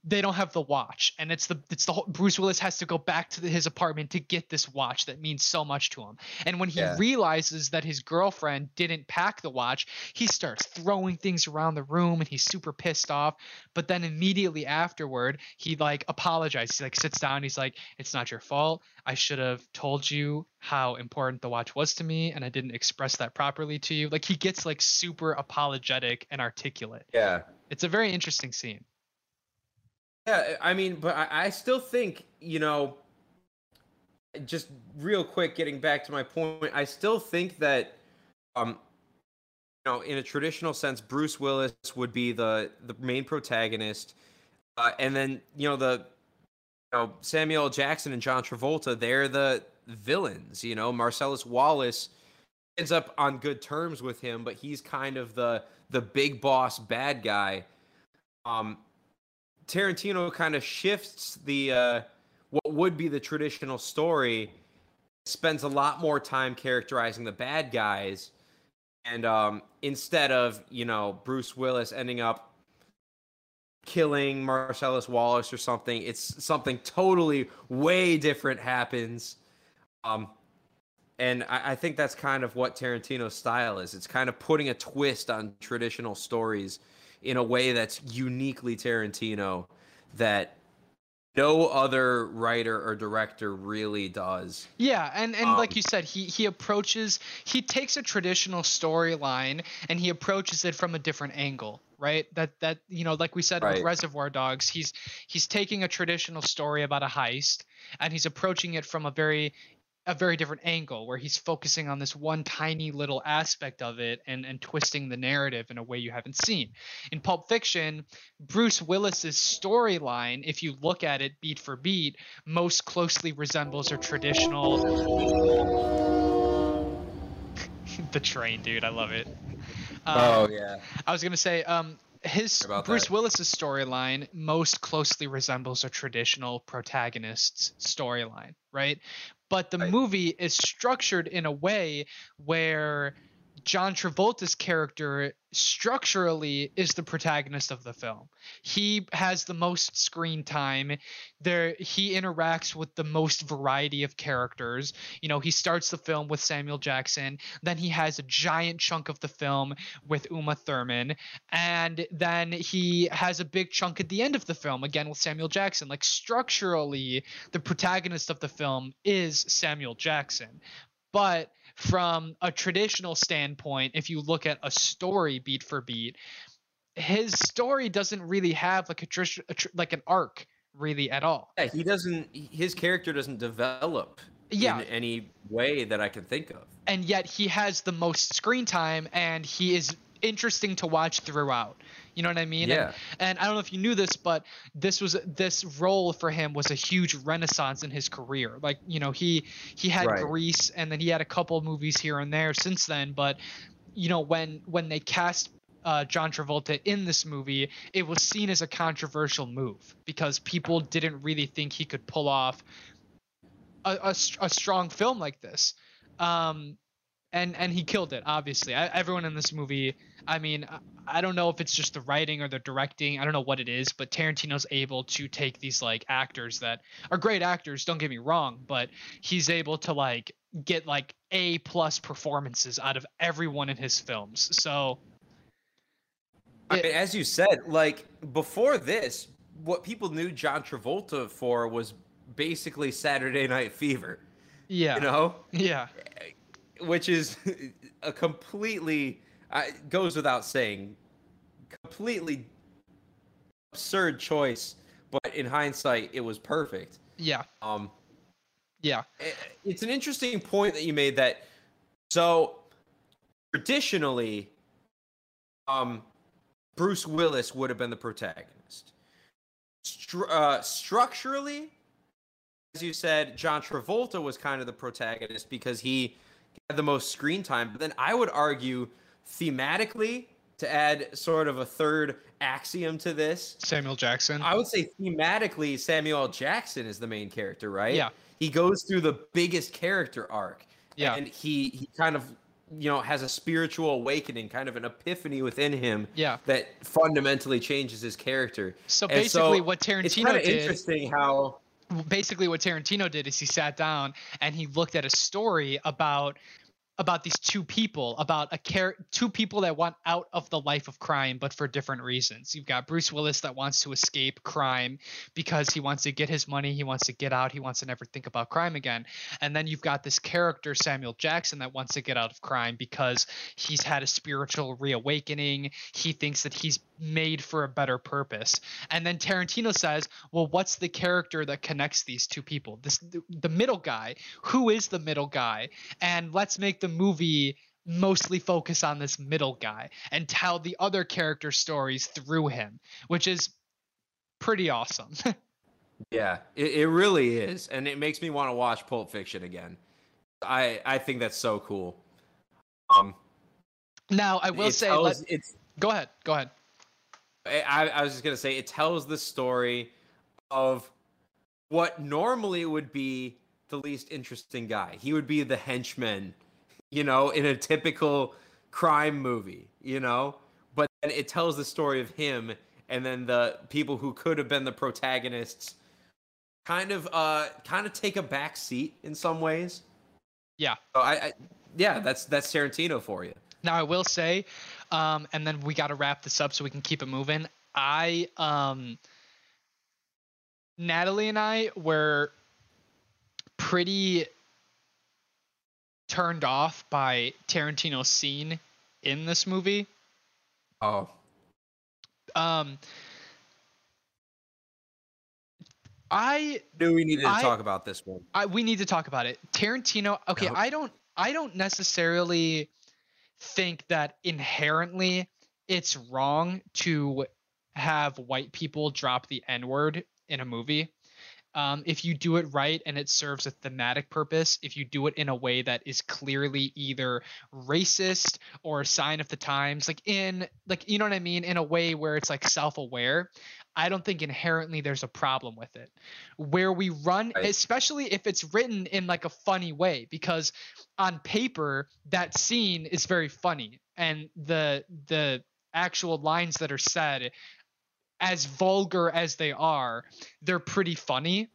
they don't have the watch. And it's the it's the whole, Bruce Willis has to go back to the, his apartment to get this watch that means so much to him. And when he Yeah. realizes that his girlfriend didn't pack the watch he starts throwing things around the room and he's super pissed off. But then immediately afterward he like apologizes. He like sits down he's like it's not your fault. I should have told you how important the watch was to me and I didn't express that properly to you. Like he gets like super apologetic and articulate. Yeah. it's a very interesting scene Yeah, I mean, but I, still think, you know, just real quick, getting back to my point, I still think that, um, you know, in a traditional sense, Bruce Willis would be the the main protagonist, uh, and then you know the, you know, Samuel. Jackson and John Travolta, they're the villains. You know, Marcellus Wallace ends up on good terms with him, but he's kind of the the big boss bad guy. Um, Tarantino kind of shifts the uh, what would be the traditional story, spends a lot more time characterizing the bad guys, and um, instead of you know Bruce Willis ending up killing Marcellus Wallace or something, it's something totally way different happens. Um, and I, I think that's kind of what Tarantino's style is. It's kind of putting a twist on traditional stories in a way that's uniquely Tarantino that no other writer or director really does. Yeah, and and like Um, you said, he he approaches he takes a traditional storyline and he approaches it from a different angle, right? That that you know, like we said with Reservoir Dogs, he's he's taking a traditional story about a heist and he's approaching it from a very a very different angle where he's focusing on this one tiny little aspect of it and and twisting the narrative in a way you haven't seen. In Pulp Fiction, Bruce Willis's storyline, if you look at it beat for beat, most closely resembles a traditional the train, dude. I love it. Um, yeah. I was gonna say, um, his Bruce that. Willis's storyline most closely resembles a traditional protagonist's storyline, right? But the Right. movie is structured in a way where John Travolta's character structurally is the protagonist of the film. He has the most screen time. There he interacts with the most variety of characters. You know, he starts the film with Samuel Jackson, then he has a giant chunk of the film with Uma Thurman, and then he has a big chunk at the end of the film again with Samuel Jackson. Like structurally, the protagonist of the film is Samuel Jackson. But from a traditional standpoint, if you look at a story beat for beat, his story doesn't really have like a, tris- a tr- like an arc really at all. Yeah, he doesn't. His character doesn't develop Yeah. in any way that I can think of. and yet he has the most screen time and he is interesting to watch throughout you know what i mean Yeah. and, and i don't know if you knew this but this was this role for him was a huge renaissance in his career like you know he he had Right. grease and then he had a couple movies here and there since then but you know when when they cast uh, John Travolta in this movie, it was seen as a controversial move because people didn't really think he could pull off a, a, a strong film like this. Um, and and he killed it. Obviously, I, everyone in this movie. I mean, I, don't know if it's just the writing or the directing. I don't know what it is, but Tarantino's able to take these like actors that are great actors. Don't get me wrong, but he's able to like get like A plus performances out of everyone in his films. So I mean, as you said, like before this, what people knew John Travolta for was basically Saturday Night Fever. yeah, You know, yeah, which is a completely uh, goes without saying, completely absurd choice. But in hindsight, it was perfect. yeah, Um, yeah, i- it's an interesting point that you made that so traditionally um bruce willis would have been the protagonist Stru- uh, structurally as you said john travolta was kind of the protagonist because he had the most screen time but then i would argue thematically to add sort of a third axiom to this. Samuel Jackson. I would say thematically, Samuel Jackson is the main character, right? Yeah. He goes through the biggest character arc. Yeah. And he he kind of you know has a spiritual awakening, kind of an epiphany within him. Yeah. That fundamentally changes his character. So And basically, what Tarantino it's kind of did. interesting how basically what Tarantino did is he sat down and he looked at a story about about these two people about a char- two people that want out of the life of crime but for different reasons. You've got bruce willis that wants to escape crime because he wants to get his money he wants to get out he wants to never think about crime again. And then you've got this character samuel jackson that wants to get out of crime because he's had a spiritual reawakening. He thinks that he's made for a better purpose. And then tarantino says well what's the character that connects these two people? This the middle guy. Who is the middle guy? And let's make the movie mostly focus on this middle guy and tell the other character stories through him which is pretty awesome Yeah, it, it really is, and it makes me want to watch Pulp Fiction again. I I think that's so cool. Um, now i will say tells- let, it's. go ahead go ahead I, I was just gonna say it tells the story of what normally would be the least interesting guy. He would be the henchman, you know, in a typical crime movie, you know. But then it tells the story of him, and then the people who could have been the protagonists, kind of, uh, kind of take a back seat in some ways. Yeah. So I, I yeah, that's that's Tarantino for you. Now I will say, um, and then we got to wrap this up so we can keep it moving. I, um, Natalie and I were pretty turned off by Tarantino's scene in this movie. Oh, Um, I do we needed to I- talk about this one. I, we need to talk about it. Tarantino. Okay. I don't. I don't necessarily think that inherently it's wrong to have white people drop the N word in a movie. Um, if you do it right and it serves a thematic purpose, if you do it in a way that is clearly either racist or a sign of the times, like in like you know what I mean, in a way where it's like self-aware, I don't think inherently there's a problem with it. Where we run, Right. especially if it's written in like a funny way, because on paper that scene is very funny, and the the actual lines that are said, as vulgar as they are, they're pretty funny.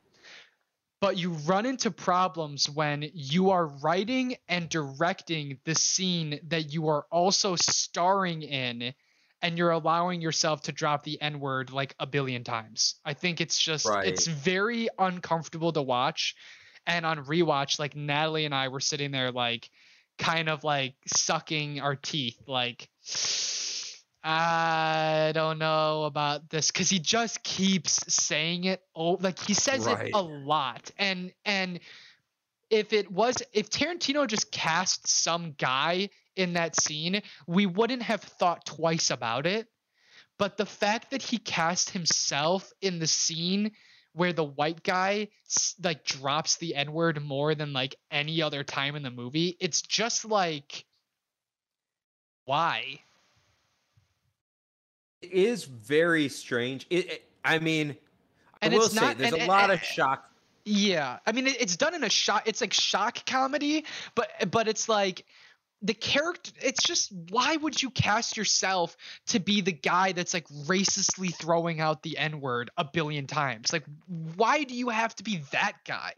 But you run into problems when you are writing and directing the scene that you are also starring in and you're allowing yourself to drop the N word like a billion times. I think it's just Right. it's very uncomfortable to watch. And on rewatch, like Natalie and I were sitting there like kind of like sucking our teeth, like I don't know about this because he just keeps saying it. Oh, like he says Right. it a lot, and and if it was if Tarantino just cast some guy in that scene, we wouldn't have thought twice about it. But the fact that he cast himself in the scene where the white guy like drops the n word more than like any other time in the movie, it's just like why? It is very strange. It, it- I mean, And I will say not- there's and- a and- lot of shock. Yeah, I mean it, it's done in a shock. It's like shock comedy, but but it's like the character. It's just why would you cast yourself to be the guy that's like racistly throwing out the n word a billion times? Like, why do you have to be that guy?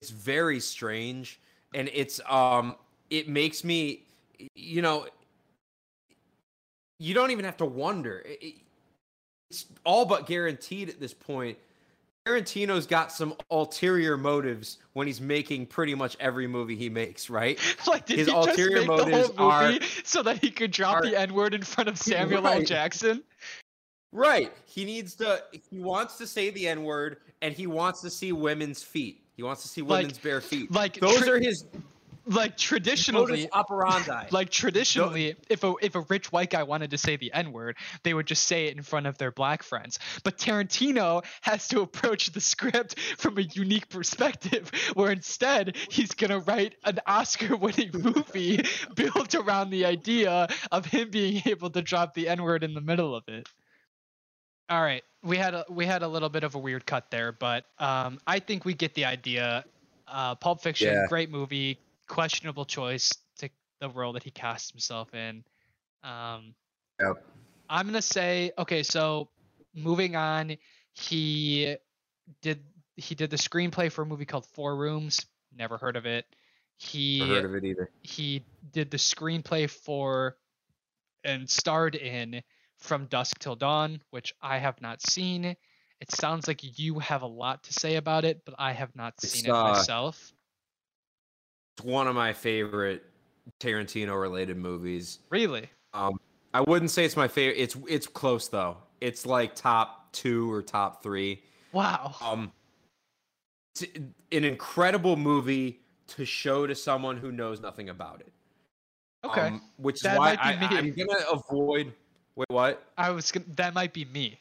It's very strange, and it's um, it makes me, you know, you don't even have to wonder. It- it- it's all but guaranteed at this point. Tarantino's got some ulterior motives when he's making pretty much every movie he makes, right? Like, did His he just ulterior make the whole motives are- movie so that he could drop are- the n word in front of Samuel L. Jackson? Right. He needs to. He wants to say the N word, and he wants to see women's feet. He wants to see Like- women's bare feet. like those tri- are his. Like traditionally Modus operandi. like traditionally if a if a rich white guy wanted to say the n-word they would just say it in front of their black friends but tarantino has to approach the script from a unique perspective where instead he's going to write an oscar winning movie built around the idea of him being able to drop the n-word in the middle of it all right we had a we had a little bit of a weird cut there but um i think we get the idea uh pulp fiction Yeah. great movie questionable choice to the role that he cast himself in. Um, Yep. I'm gonna say okay. So moving on, he did he did the screenplay for a movie called Four Rooms. Never heard of it. He Never heard of it either. he did the screenplay for and starred in From Dusk Till Dawn, which I have not seen. It sounds like you have a lot to say about it, but I have not It's, seen it myself. It's one of my favorite Tarantino related movies. Really? Um, I wouldn't say it's my favorite. It's it's close though. It's like top two or top three. Wow. Um, it's an incredible movie to show to someone who knows nothing about it. Okay. Um, which is why I, I'm gonna avoid. Wait, what? I was gonna, that might be me.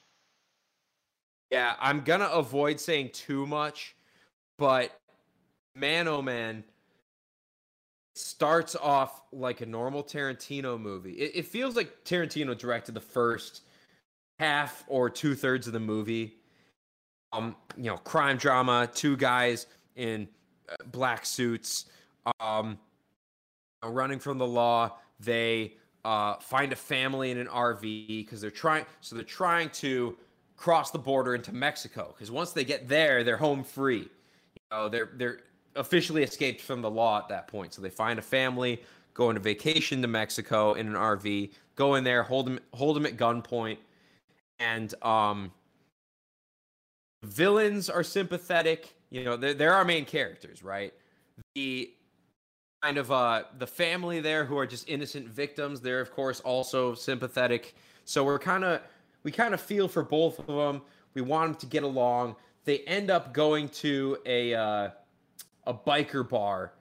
Yeah, I'm gonna avoid saying too much, but man, oh man, starts off like a normal Tarantino movie. It, it feels like Tarantino directed the first half or two thirds of the movie. Um, you know, crime drama, two guys in uh, black suits, um, running from the law. They uh, find a family in an RV because they're trying. So they're trying to cross the border into Mexico because once they get there, they're home free. You know, they're they're officially escaped from the law at that point. So they find a family, go on a vacation to Mexico in an RV, go in there, hold them hold them at gunpoint, and um, villains are sympathetic. You know, they're, they're our main characters, right? The kind of uh the family there who are just innocent victims they're of course also sympathetic so we're kind of we kind of feel for both of them we want them to get along they end up going to a uh a biker bar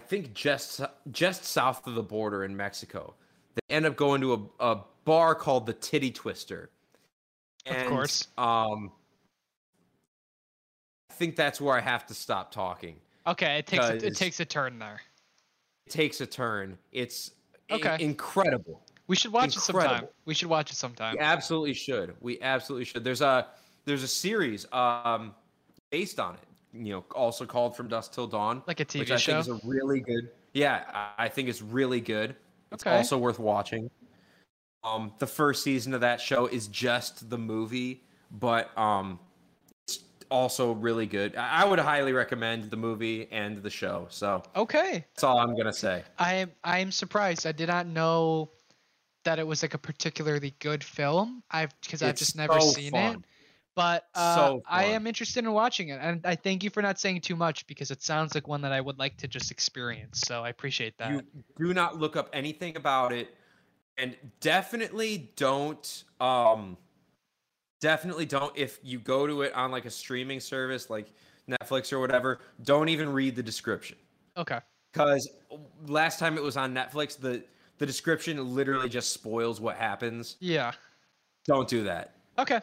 i think just just south of the border in mexico they end up going to a, a bar called the titty twister Of course. um i think that's where i have to stop talking Okay, it takes a, it takes a turn there. it takes a turn. It's Okay. incredible. We should watch it sometime. We should watch it sometime. We absolutely should. We absolutely should. There's a there's a series um based on it. You know, also called From Dusk Till Dawn, Like a TV which I show. think is a really good. Yeah, I- think it's really good. It's Okay. also worth watching. Um, the first season of that show is just the movie, but um, it's also really good. I I would highly recommend the movie and the show. So Okay. that's all I'm gonna say. I am I am surprised. I did not know that it was like a particularly good film. I've because I've just never so seen fun. it. But uh, So I am interested in watching it, and I thank you for not saying too much because it sounds like one that I would like to just experience. So I appreciate that. You do not look up anything about it, and definitely don't. Um, definitely don't. If you go to it on like a streaming service like Netflix or whatever, don't even read the description okay. because last time it was on Netflix, the the description literally just spoils what happens. Yeah. Don't do that. Okay.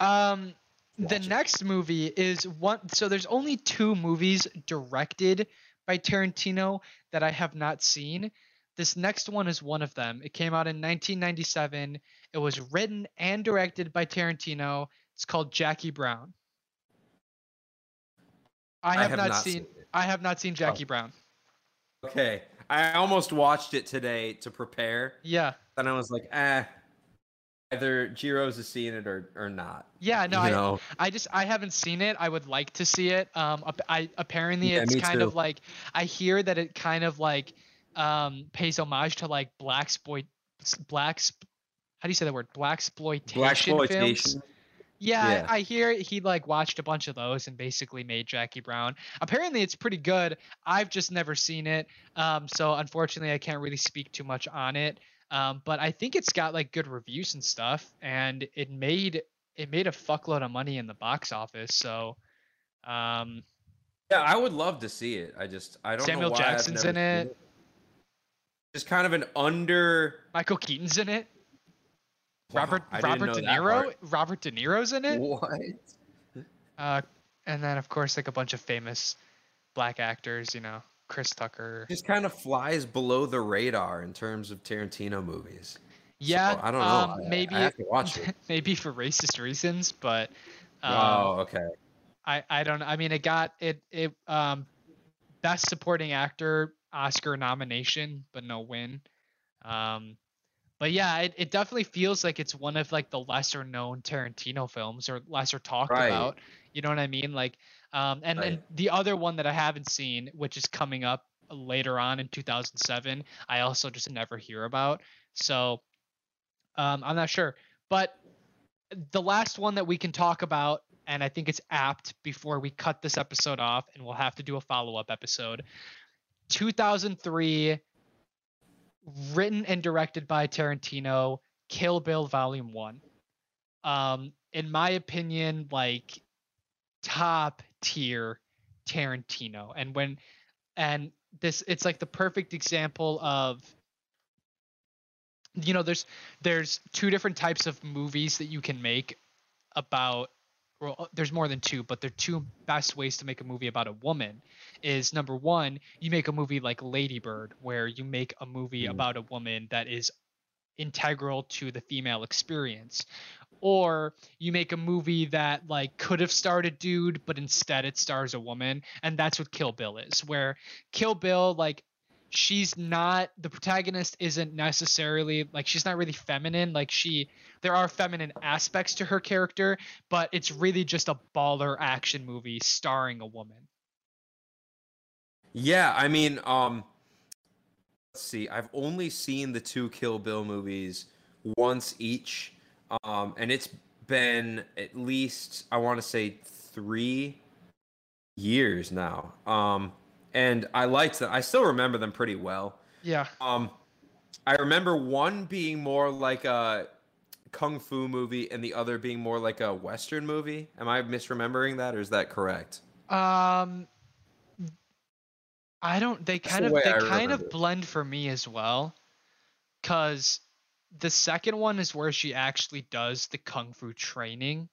Um, the it. next movie is one. So there's only two movies directed by Tarantino that I have not seen. This next one is one of them. It came out in 1997. It was written and directed by Tarantino. It's called Jackie Brown. I have, not, seen. it. I have not seen Jackie Brown. Okay, I almost watched it today to prepare, Yeah. and I was like, ah, either Jiro's has seen it or or not. Yeah. No. you I, know? I just I haven't seen it. I would like to see it. Um, I apparently Yeah, it's kind of like I hear that it kind of like um pays homage to like black exploit black how do you say that word black exploitation films. Yeah, Yeah. I hear he like watched a bunch of those and basically made Jackie Brown. Apparently, it's pretty good. I've just never seen it, um, so unfortunately, I can't really speak too much on it. Um, but I think it's got like good reviews and stuff, and it made it made a fuckload of money in the box office. So, um, Yeah, I would love to see it. I just I don't Samuel know why Jackson's in seen it. Just kind of an under. Michael Keaton's in it. Wow, Robert Robert De Niro. Robert De Niro's in it. What? Uh, and then of course like a bunch of famous black actors. You know, Chris Tucker. Just kind of flies below the radar in terms of Tarantino movies. Yeah, So, I don't know. Um, I- I maybe have to watch it. maybe for racist reasons, but um, oh, okay. I I don't. I mean, it got it it um best supporting actor Oscar nomination, but no win. Um, but yeah, it, it definitely feels like it's one of like the lesser known Tarantino films or lesser talked Right. about. You know what I mean? Like, um, and and Right. the other one that I haven't seen, which is coming up later on in 2007, I also just never hear about. So, um, I'm not sure. But the last one that we can talk about, and I think it's apt before we cut this episode off, and we'll have to do a follow up episode. 2003, written and directed by Tarantino, Kill Bill Volume 1. Um, in my opinion, like top tier Tarantino. And when, and this, it's like the perfect example of you know there's there's two different types of movies that you can make about well there's more than two but the two best ways to make a movie about a woman is number one you make a movie like ladybird where you make a movie Mhm. about a woman that is integral to the female experience or you make a movie that like could have starred a dude but instead it stars a woman and that's what kill bill is where kill bill like she's not the protagonist isn't necessarily like she's not really feminine like she there are feminine aspects to her character but it's really just a baller action movie starring a woman Yeah, I mean, um, let's see. I've only seen the two Kill Bill movies once each, um, and it's been at least I want to say three years now. Um, and I liked them. I still remember them pretty well. yeah Um, I remember one being more like a kung fu movie, and the other being more like a western movie. Am I misremembering that, or is that correct? um i don't they kind of they I kind of blend for me as well cuz the second one is where she actually does the kung fu training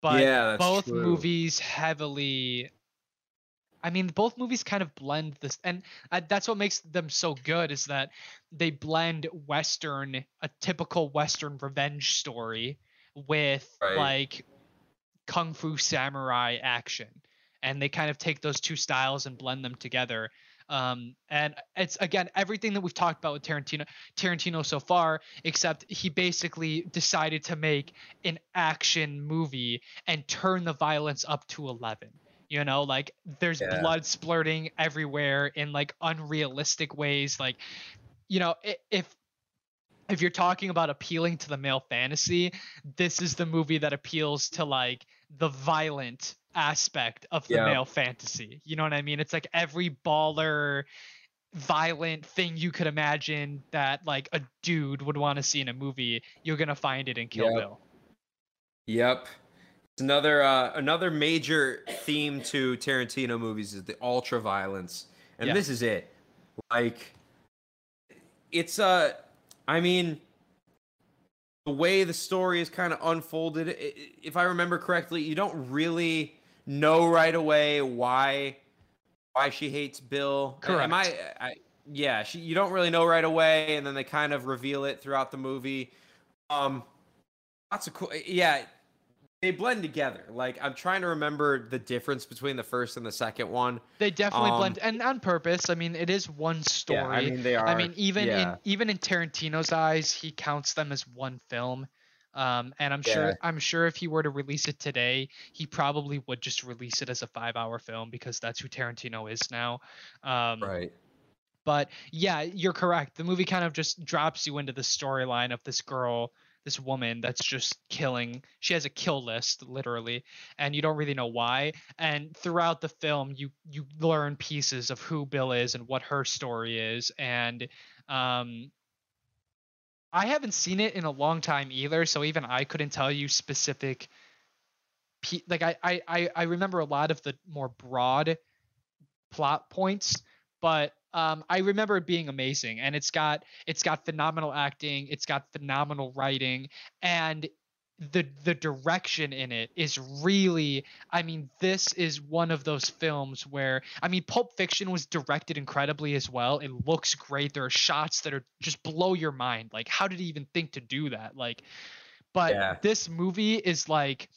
but yeah, both true. movies heavily i mean both movies kind of blend this and uh, that's what makes them so good is that they blend western a typical western revenge story with Right. like kung fu samurai action. And they kind of take those two styles and blend them together. Um, and it's again everything that we've talked about with Tarantino Tarantino so far except he basically decided to make an action movie and turn the violence up to 11 you know like there's Yeah. blood splurting everywhere in like unrealistic ways like you know if if you're talking about appealing to the male fantasy this is the movie that appeals to like the violent aspect of the Yeah. male fantasy you know what i mean it's like every baller violent thing you could imagine that like a dude would want to see in a movie you're gonna find it in kill Yep. bill Yep. Another uh, another major theme to Tarantino movies is the ultra violence, and Yeah. this is it. Like, it's uh, I mean, the way the story is kind of unfolded. If I remember correctly, you don't really know right away why why she hates Bill. Correct. Am I, I yeah, she, you don't really know right away, and then they kind of reveal it throughout the movie. Um, lots of cool. Yeah, they blend together. Like I'm trying to remember the difference between the first and the second one. they definitely Um, blend and on purpose i mean it is one story Yeah, I mean they are. I mean, even yeah. in even in Tarantino's eyes, he counts them as one film. Um, and I'm sure I'm sure if he were to release it today, he probably would just release it as a five-hour film because that's who Tarantino is now. Um, right. But yeah, you're correct. The movie kind of just drops you into the storyline of this girl, this woman that's just killing. She has a kill list, literally, and you don't really know why. And throughout the film, you you learn pieces of who Bill is and what her story is. And um, I haven't seen it in a long time either, so even I couldn't tell you specific Pe- like I, I I remember a lot of the more broad plot points, but um, I remember it being amazing, and it's got it's got phenomenal acting, it's got phenomenal writing, and the the direction in it is really I mean this is one of those films where I mean Pulp Fiction was directed incredibly as well. It looks great. There are shots that are just blow your mind. Like how did he even think to do that? Like but yeah. this movie is like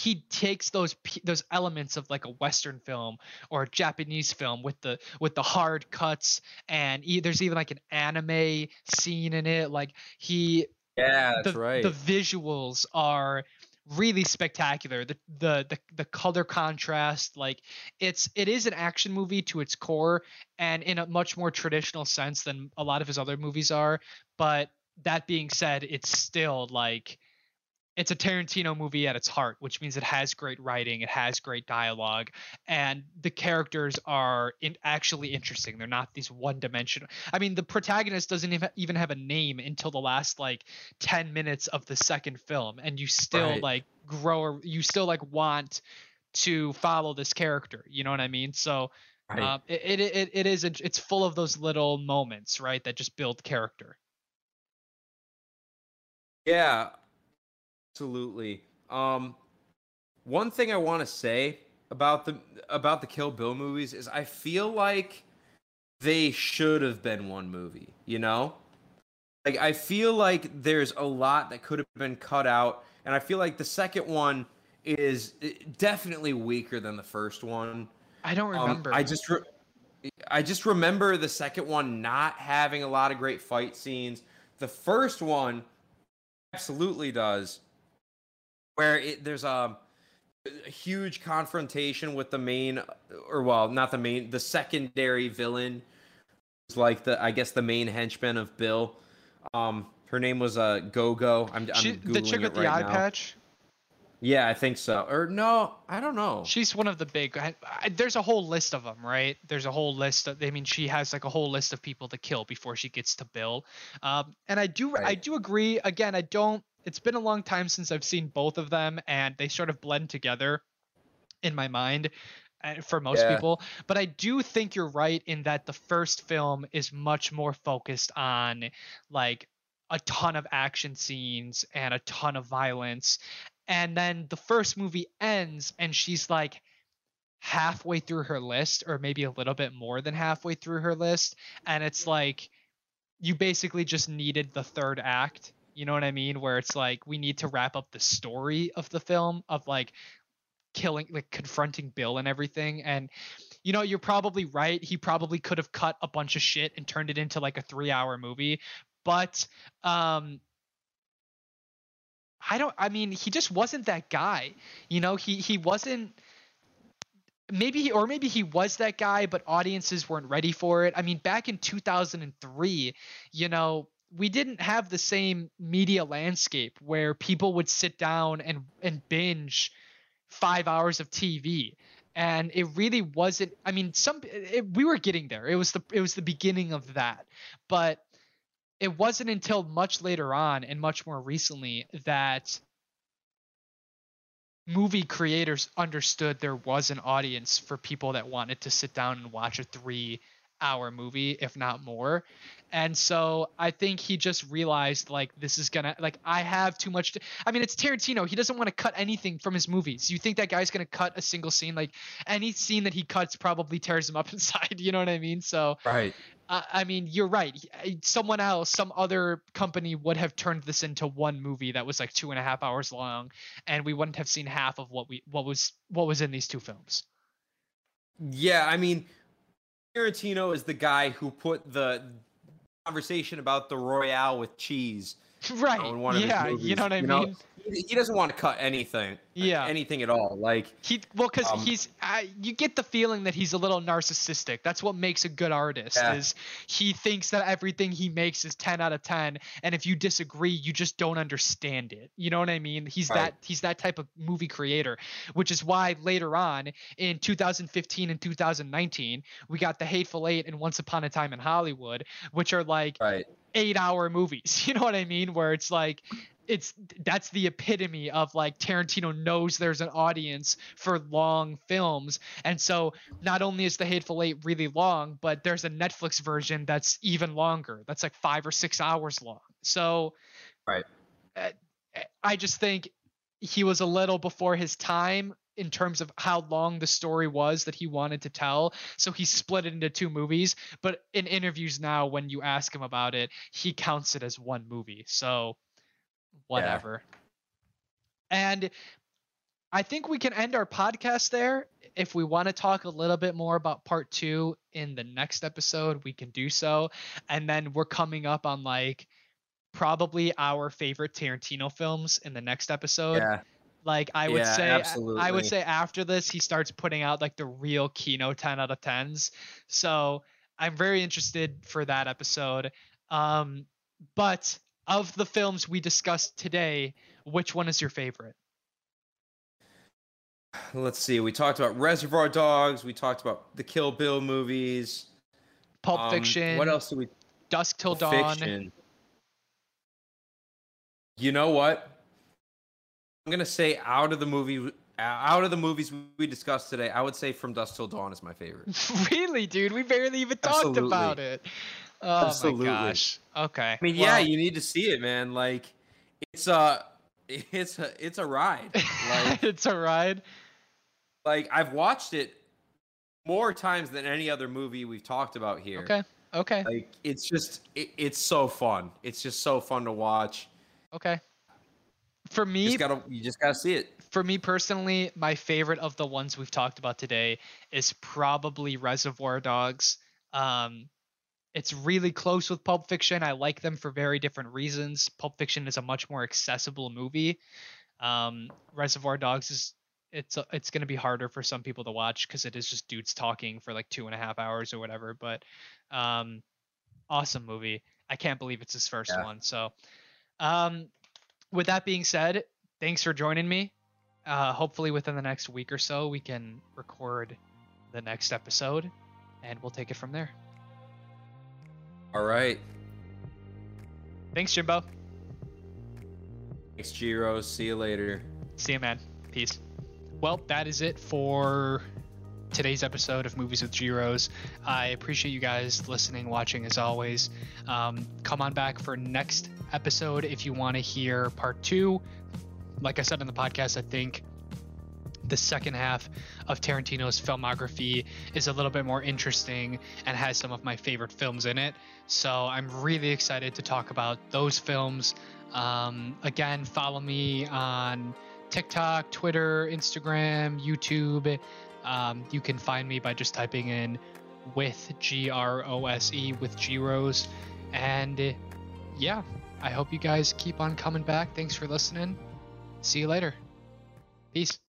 he takes those those elements of like a western film or a japanese film with the with the hard cuts and he, there's even like an anime scene in it like he yeah that's the, right. the visuals are really spectacular. The, the the the color contrast like it's it is an action movie to its core and in a much more traditional sense than a lot of his other movies are but that being said it's still like it's a Tarantino movie at its heart, which means it has great writing, it has great dialogue, and the characters are in, actually interesting. They're not these one dimensional. I mean, the protagonist doesn't even have a name until the last like 10 minutes of the second film, and you still right. like grow, you still like want to follow this character. You know what I mean? So. Right. Uh, it, it, it, it is it's full of those little moments right that just build character yeah Absolutely. Um, one thing I want to say about the about the Kill Bill movies is I feel like they should have been one movie. You know, like I feel like there's a lot that could have been cut out, and I feel like the second one is eh, definitely weaker than the first one. I don't remember. Um, I just re- I just remember the second one not having a lot of great fight scenes. The first one absolutely does where it, there's a, a huge confrontation with the main, or well, not the main, the secondary villain. Like the, I guess, the main henchman of Bill. Um, her name was uh Go-Go. I'm, I'm the chick with the eye now. patch. Yeah, I think so. Or no, I don't know. She's one of the big. I, I, there's a whole list of them, right? There's a whole list. Of, I mean, she has like a whole list of people to kill before she gets to Bill. Um, and I do, right. I do agree. Again, I don't it's been a long time since I've seen both of them, and they sort of blend together in my mind uh, for most yeah. people. But I do think you're right in that the first film is much more focused on like a ton of action scenes and a ton of violence. And then the first movie ends, and she's like halfway through her list, or maybe a little bit more than halfway through her list. And it's like you basically just needed the third act you know what I mean? Where it's like we need to wrap up the story of the film of like killing like confronting Bill and everything. And you know you're probably right. He probably could have cut a bunch of shit and turned it into like a 3 hour movie. But um I don't I mean he just wasn't that guy. You know he he wasn't maybe he, or maybe he was that guy but audiences weren't ready for it. I mean back in 2003 you know we didn't have the same media landscape where people would sit down and and binge five hours of TV and it really wasn't i mean some it, we were getting there. It was the it was the beginning of that. But it wasn't until much later on and much more recently that movie creators understood there was an audience for people that wanted to sit down and watch a 3 hour movie if not more and so I think he just realized like this is gonna like I have too much. To, I mean, it's Tarantino. He doesn't want to cut anything from his movies. You think that guy's gonna cut a single scene? Like any scene that he cuts probably tears him up inside. You know what I mean? So right. Uh, I mean, you're right. Someone else, some other company would have turned this into one movie that was like two and a half hours long, and we wouldn't have seen half of what we what was what was in these two films. Yeah, I mean, Tarantino is the guy who put the conversation about the Royale with cheese. Right. yeah, you know what I you mean. Know? he doesn't want to cut anything. Yeah. Anything at all. Like he well cuz um, he's uh, you get the feeling that he's a little narcissistic. That's what makes a good artist yeah. is he thinks that everything he makes is 10 out of 10 and if you disagree you just don't understand it. You know what I mean? He's right. that he's that type of movie creator, which is why later on in 2015 and 2019 we got The Hateful 8 and Once Upon a Time in Hollywood, which are like right. 8 hour movies. You know what I mean? Where it's like it's that's the epitome of like Tarantino knows there's an audience for long films and so not only is the Hateful Eight really long but there's a Netflix version that's even longer that's like 5 or 6 hours long so right uh, I just think he was a little before his time in terms of how long the story was that he wanted to tell. So he split it into two movies. But in interviews now, when you ask him about it, he counts it as one movie. So whatever. Yeah. And I think we can end our podcast there. If we want to talk a little bit more about part two in the next episode, we can do so. And then we're coming up on like probably our favorite Tarantino films in the next episode. Yeah. Like I would yeah, say absolutely. I would say after this he starts putting out like the real Kino 10 out of 10s. So I'm very interested for that episode. Um but of the films we discussed today, which one is your favorite? Let's see. We talked about Reservoir Dogs. We talked about the Kill Bill movies. Pulp um, Fiction. What else do we? Dusk Till Pulp Dawn. Fiction. You know what? I'm gonna say out of the movie, out of the movies we discussed today, I would say From Dusk Till Dawn is my favorite. really, dude? We barely even talked Absolutely. about it. Oh Absolutely. my gosh. Okay. I mean, well, yeah, you need to see it, man. Like, it's a, it's a, it's a ride. Like, it's a ride. Like I've watched it more times than any other movie we've talked about here. Okay. Okay. Like it's just, it, it's so fun. It's just so fun to watch. Okay. For me, you just gotta, you just gotta see it. For me personally, my favorite of the ones we've talked about today is probably Reservoir Dogs. Um, it's really close with Pulp Fiction. I like them for very different reasons. Pulp Fiction is a much more accessible movie. Um, Reservoir Dogs is it's it's going to be harder for some people to watch because it is just dudes talking for like two and a half hours or whatever. But um, awesome movie. I can't believe it's his first yeah. one. So, um, with that being said, thanks for joining me. Uh, hopefully, within the next week or so, we can record the next episode, and we'll take it from there. All right. Thanks, Jimbo. Thanks, Jiro. See you later. See you, man. Peace. Well, that is it for today's episode of Movies with Giros. I appreciate you guys listening, watching as always. Um, come on back for next episode if you want to hear part two. Like I said in the podcast, I think the second half of Tarantino's filmography is a little bit more interesting and has some of my favorite films in it. So I'm really excited to talk about those films. Um, again, follow me on TikTok, Twitter, Instagram, YouTube. Um, you can find me by just typing in with G R O S E with G Rose. And yeah, I hope you guys keep on coming back. Thanks for listening. See you later. Peace.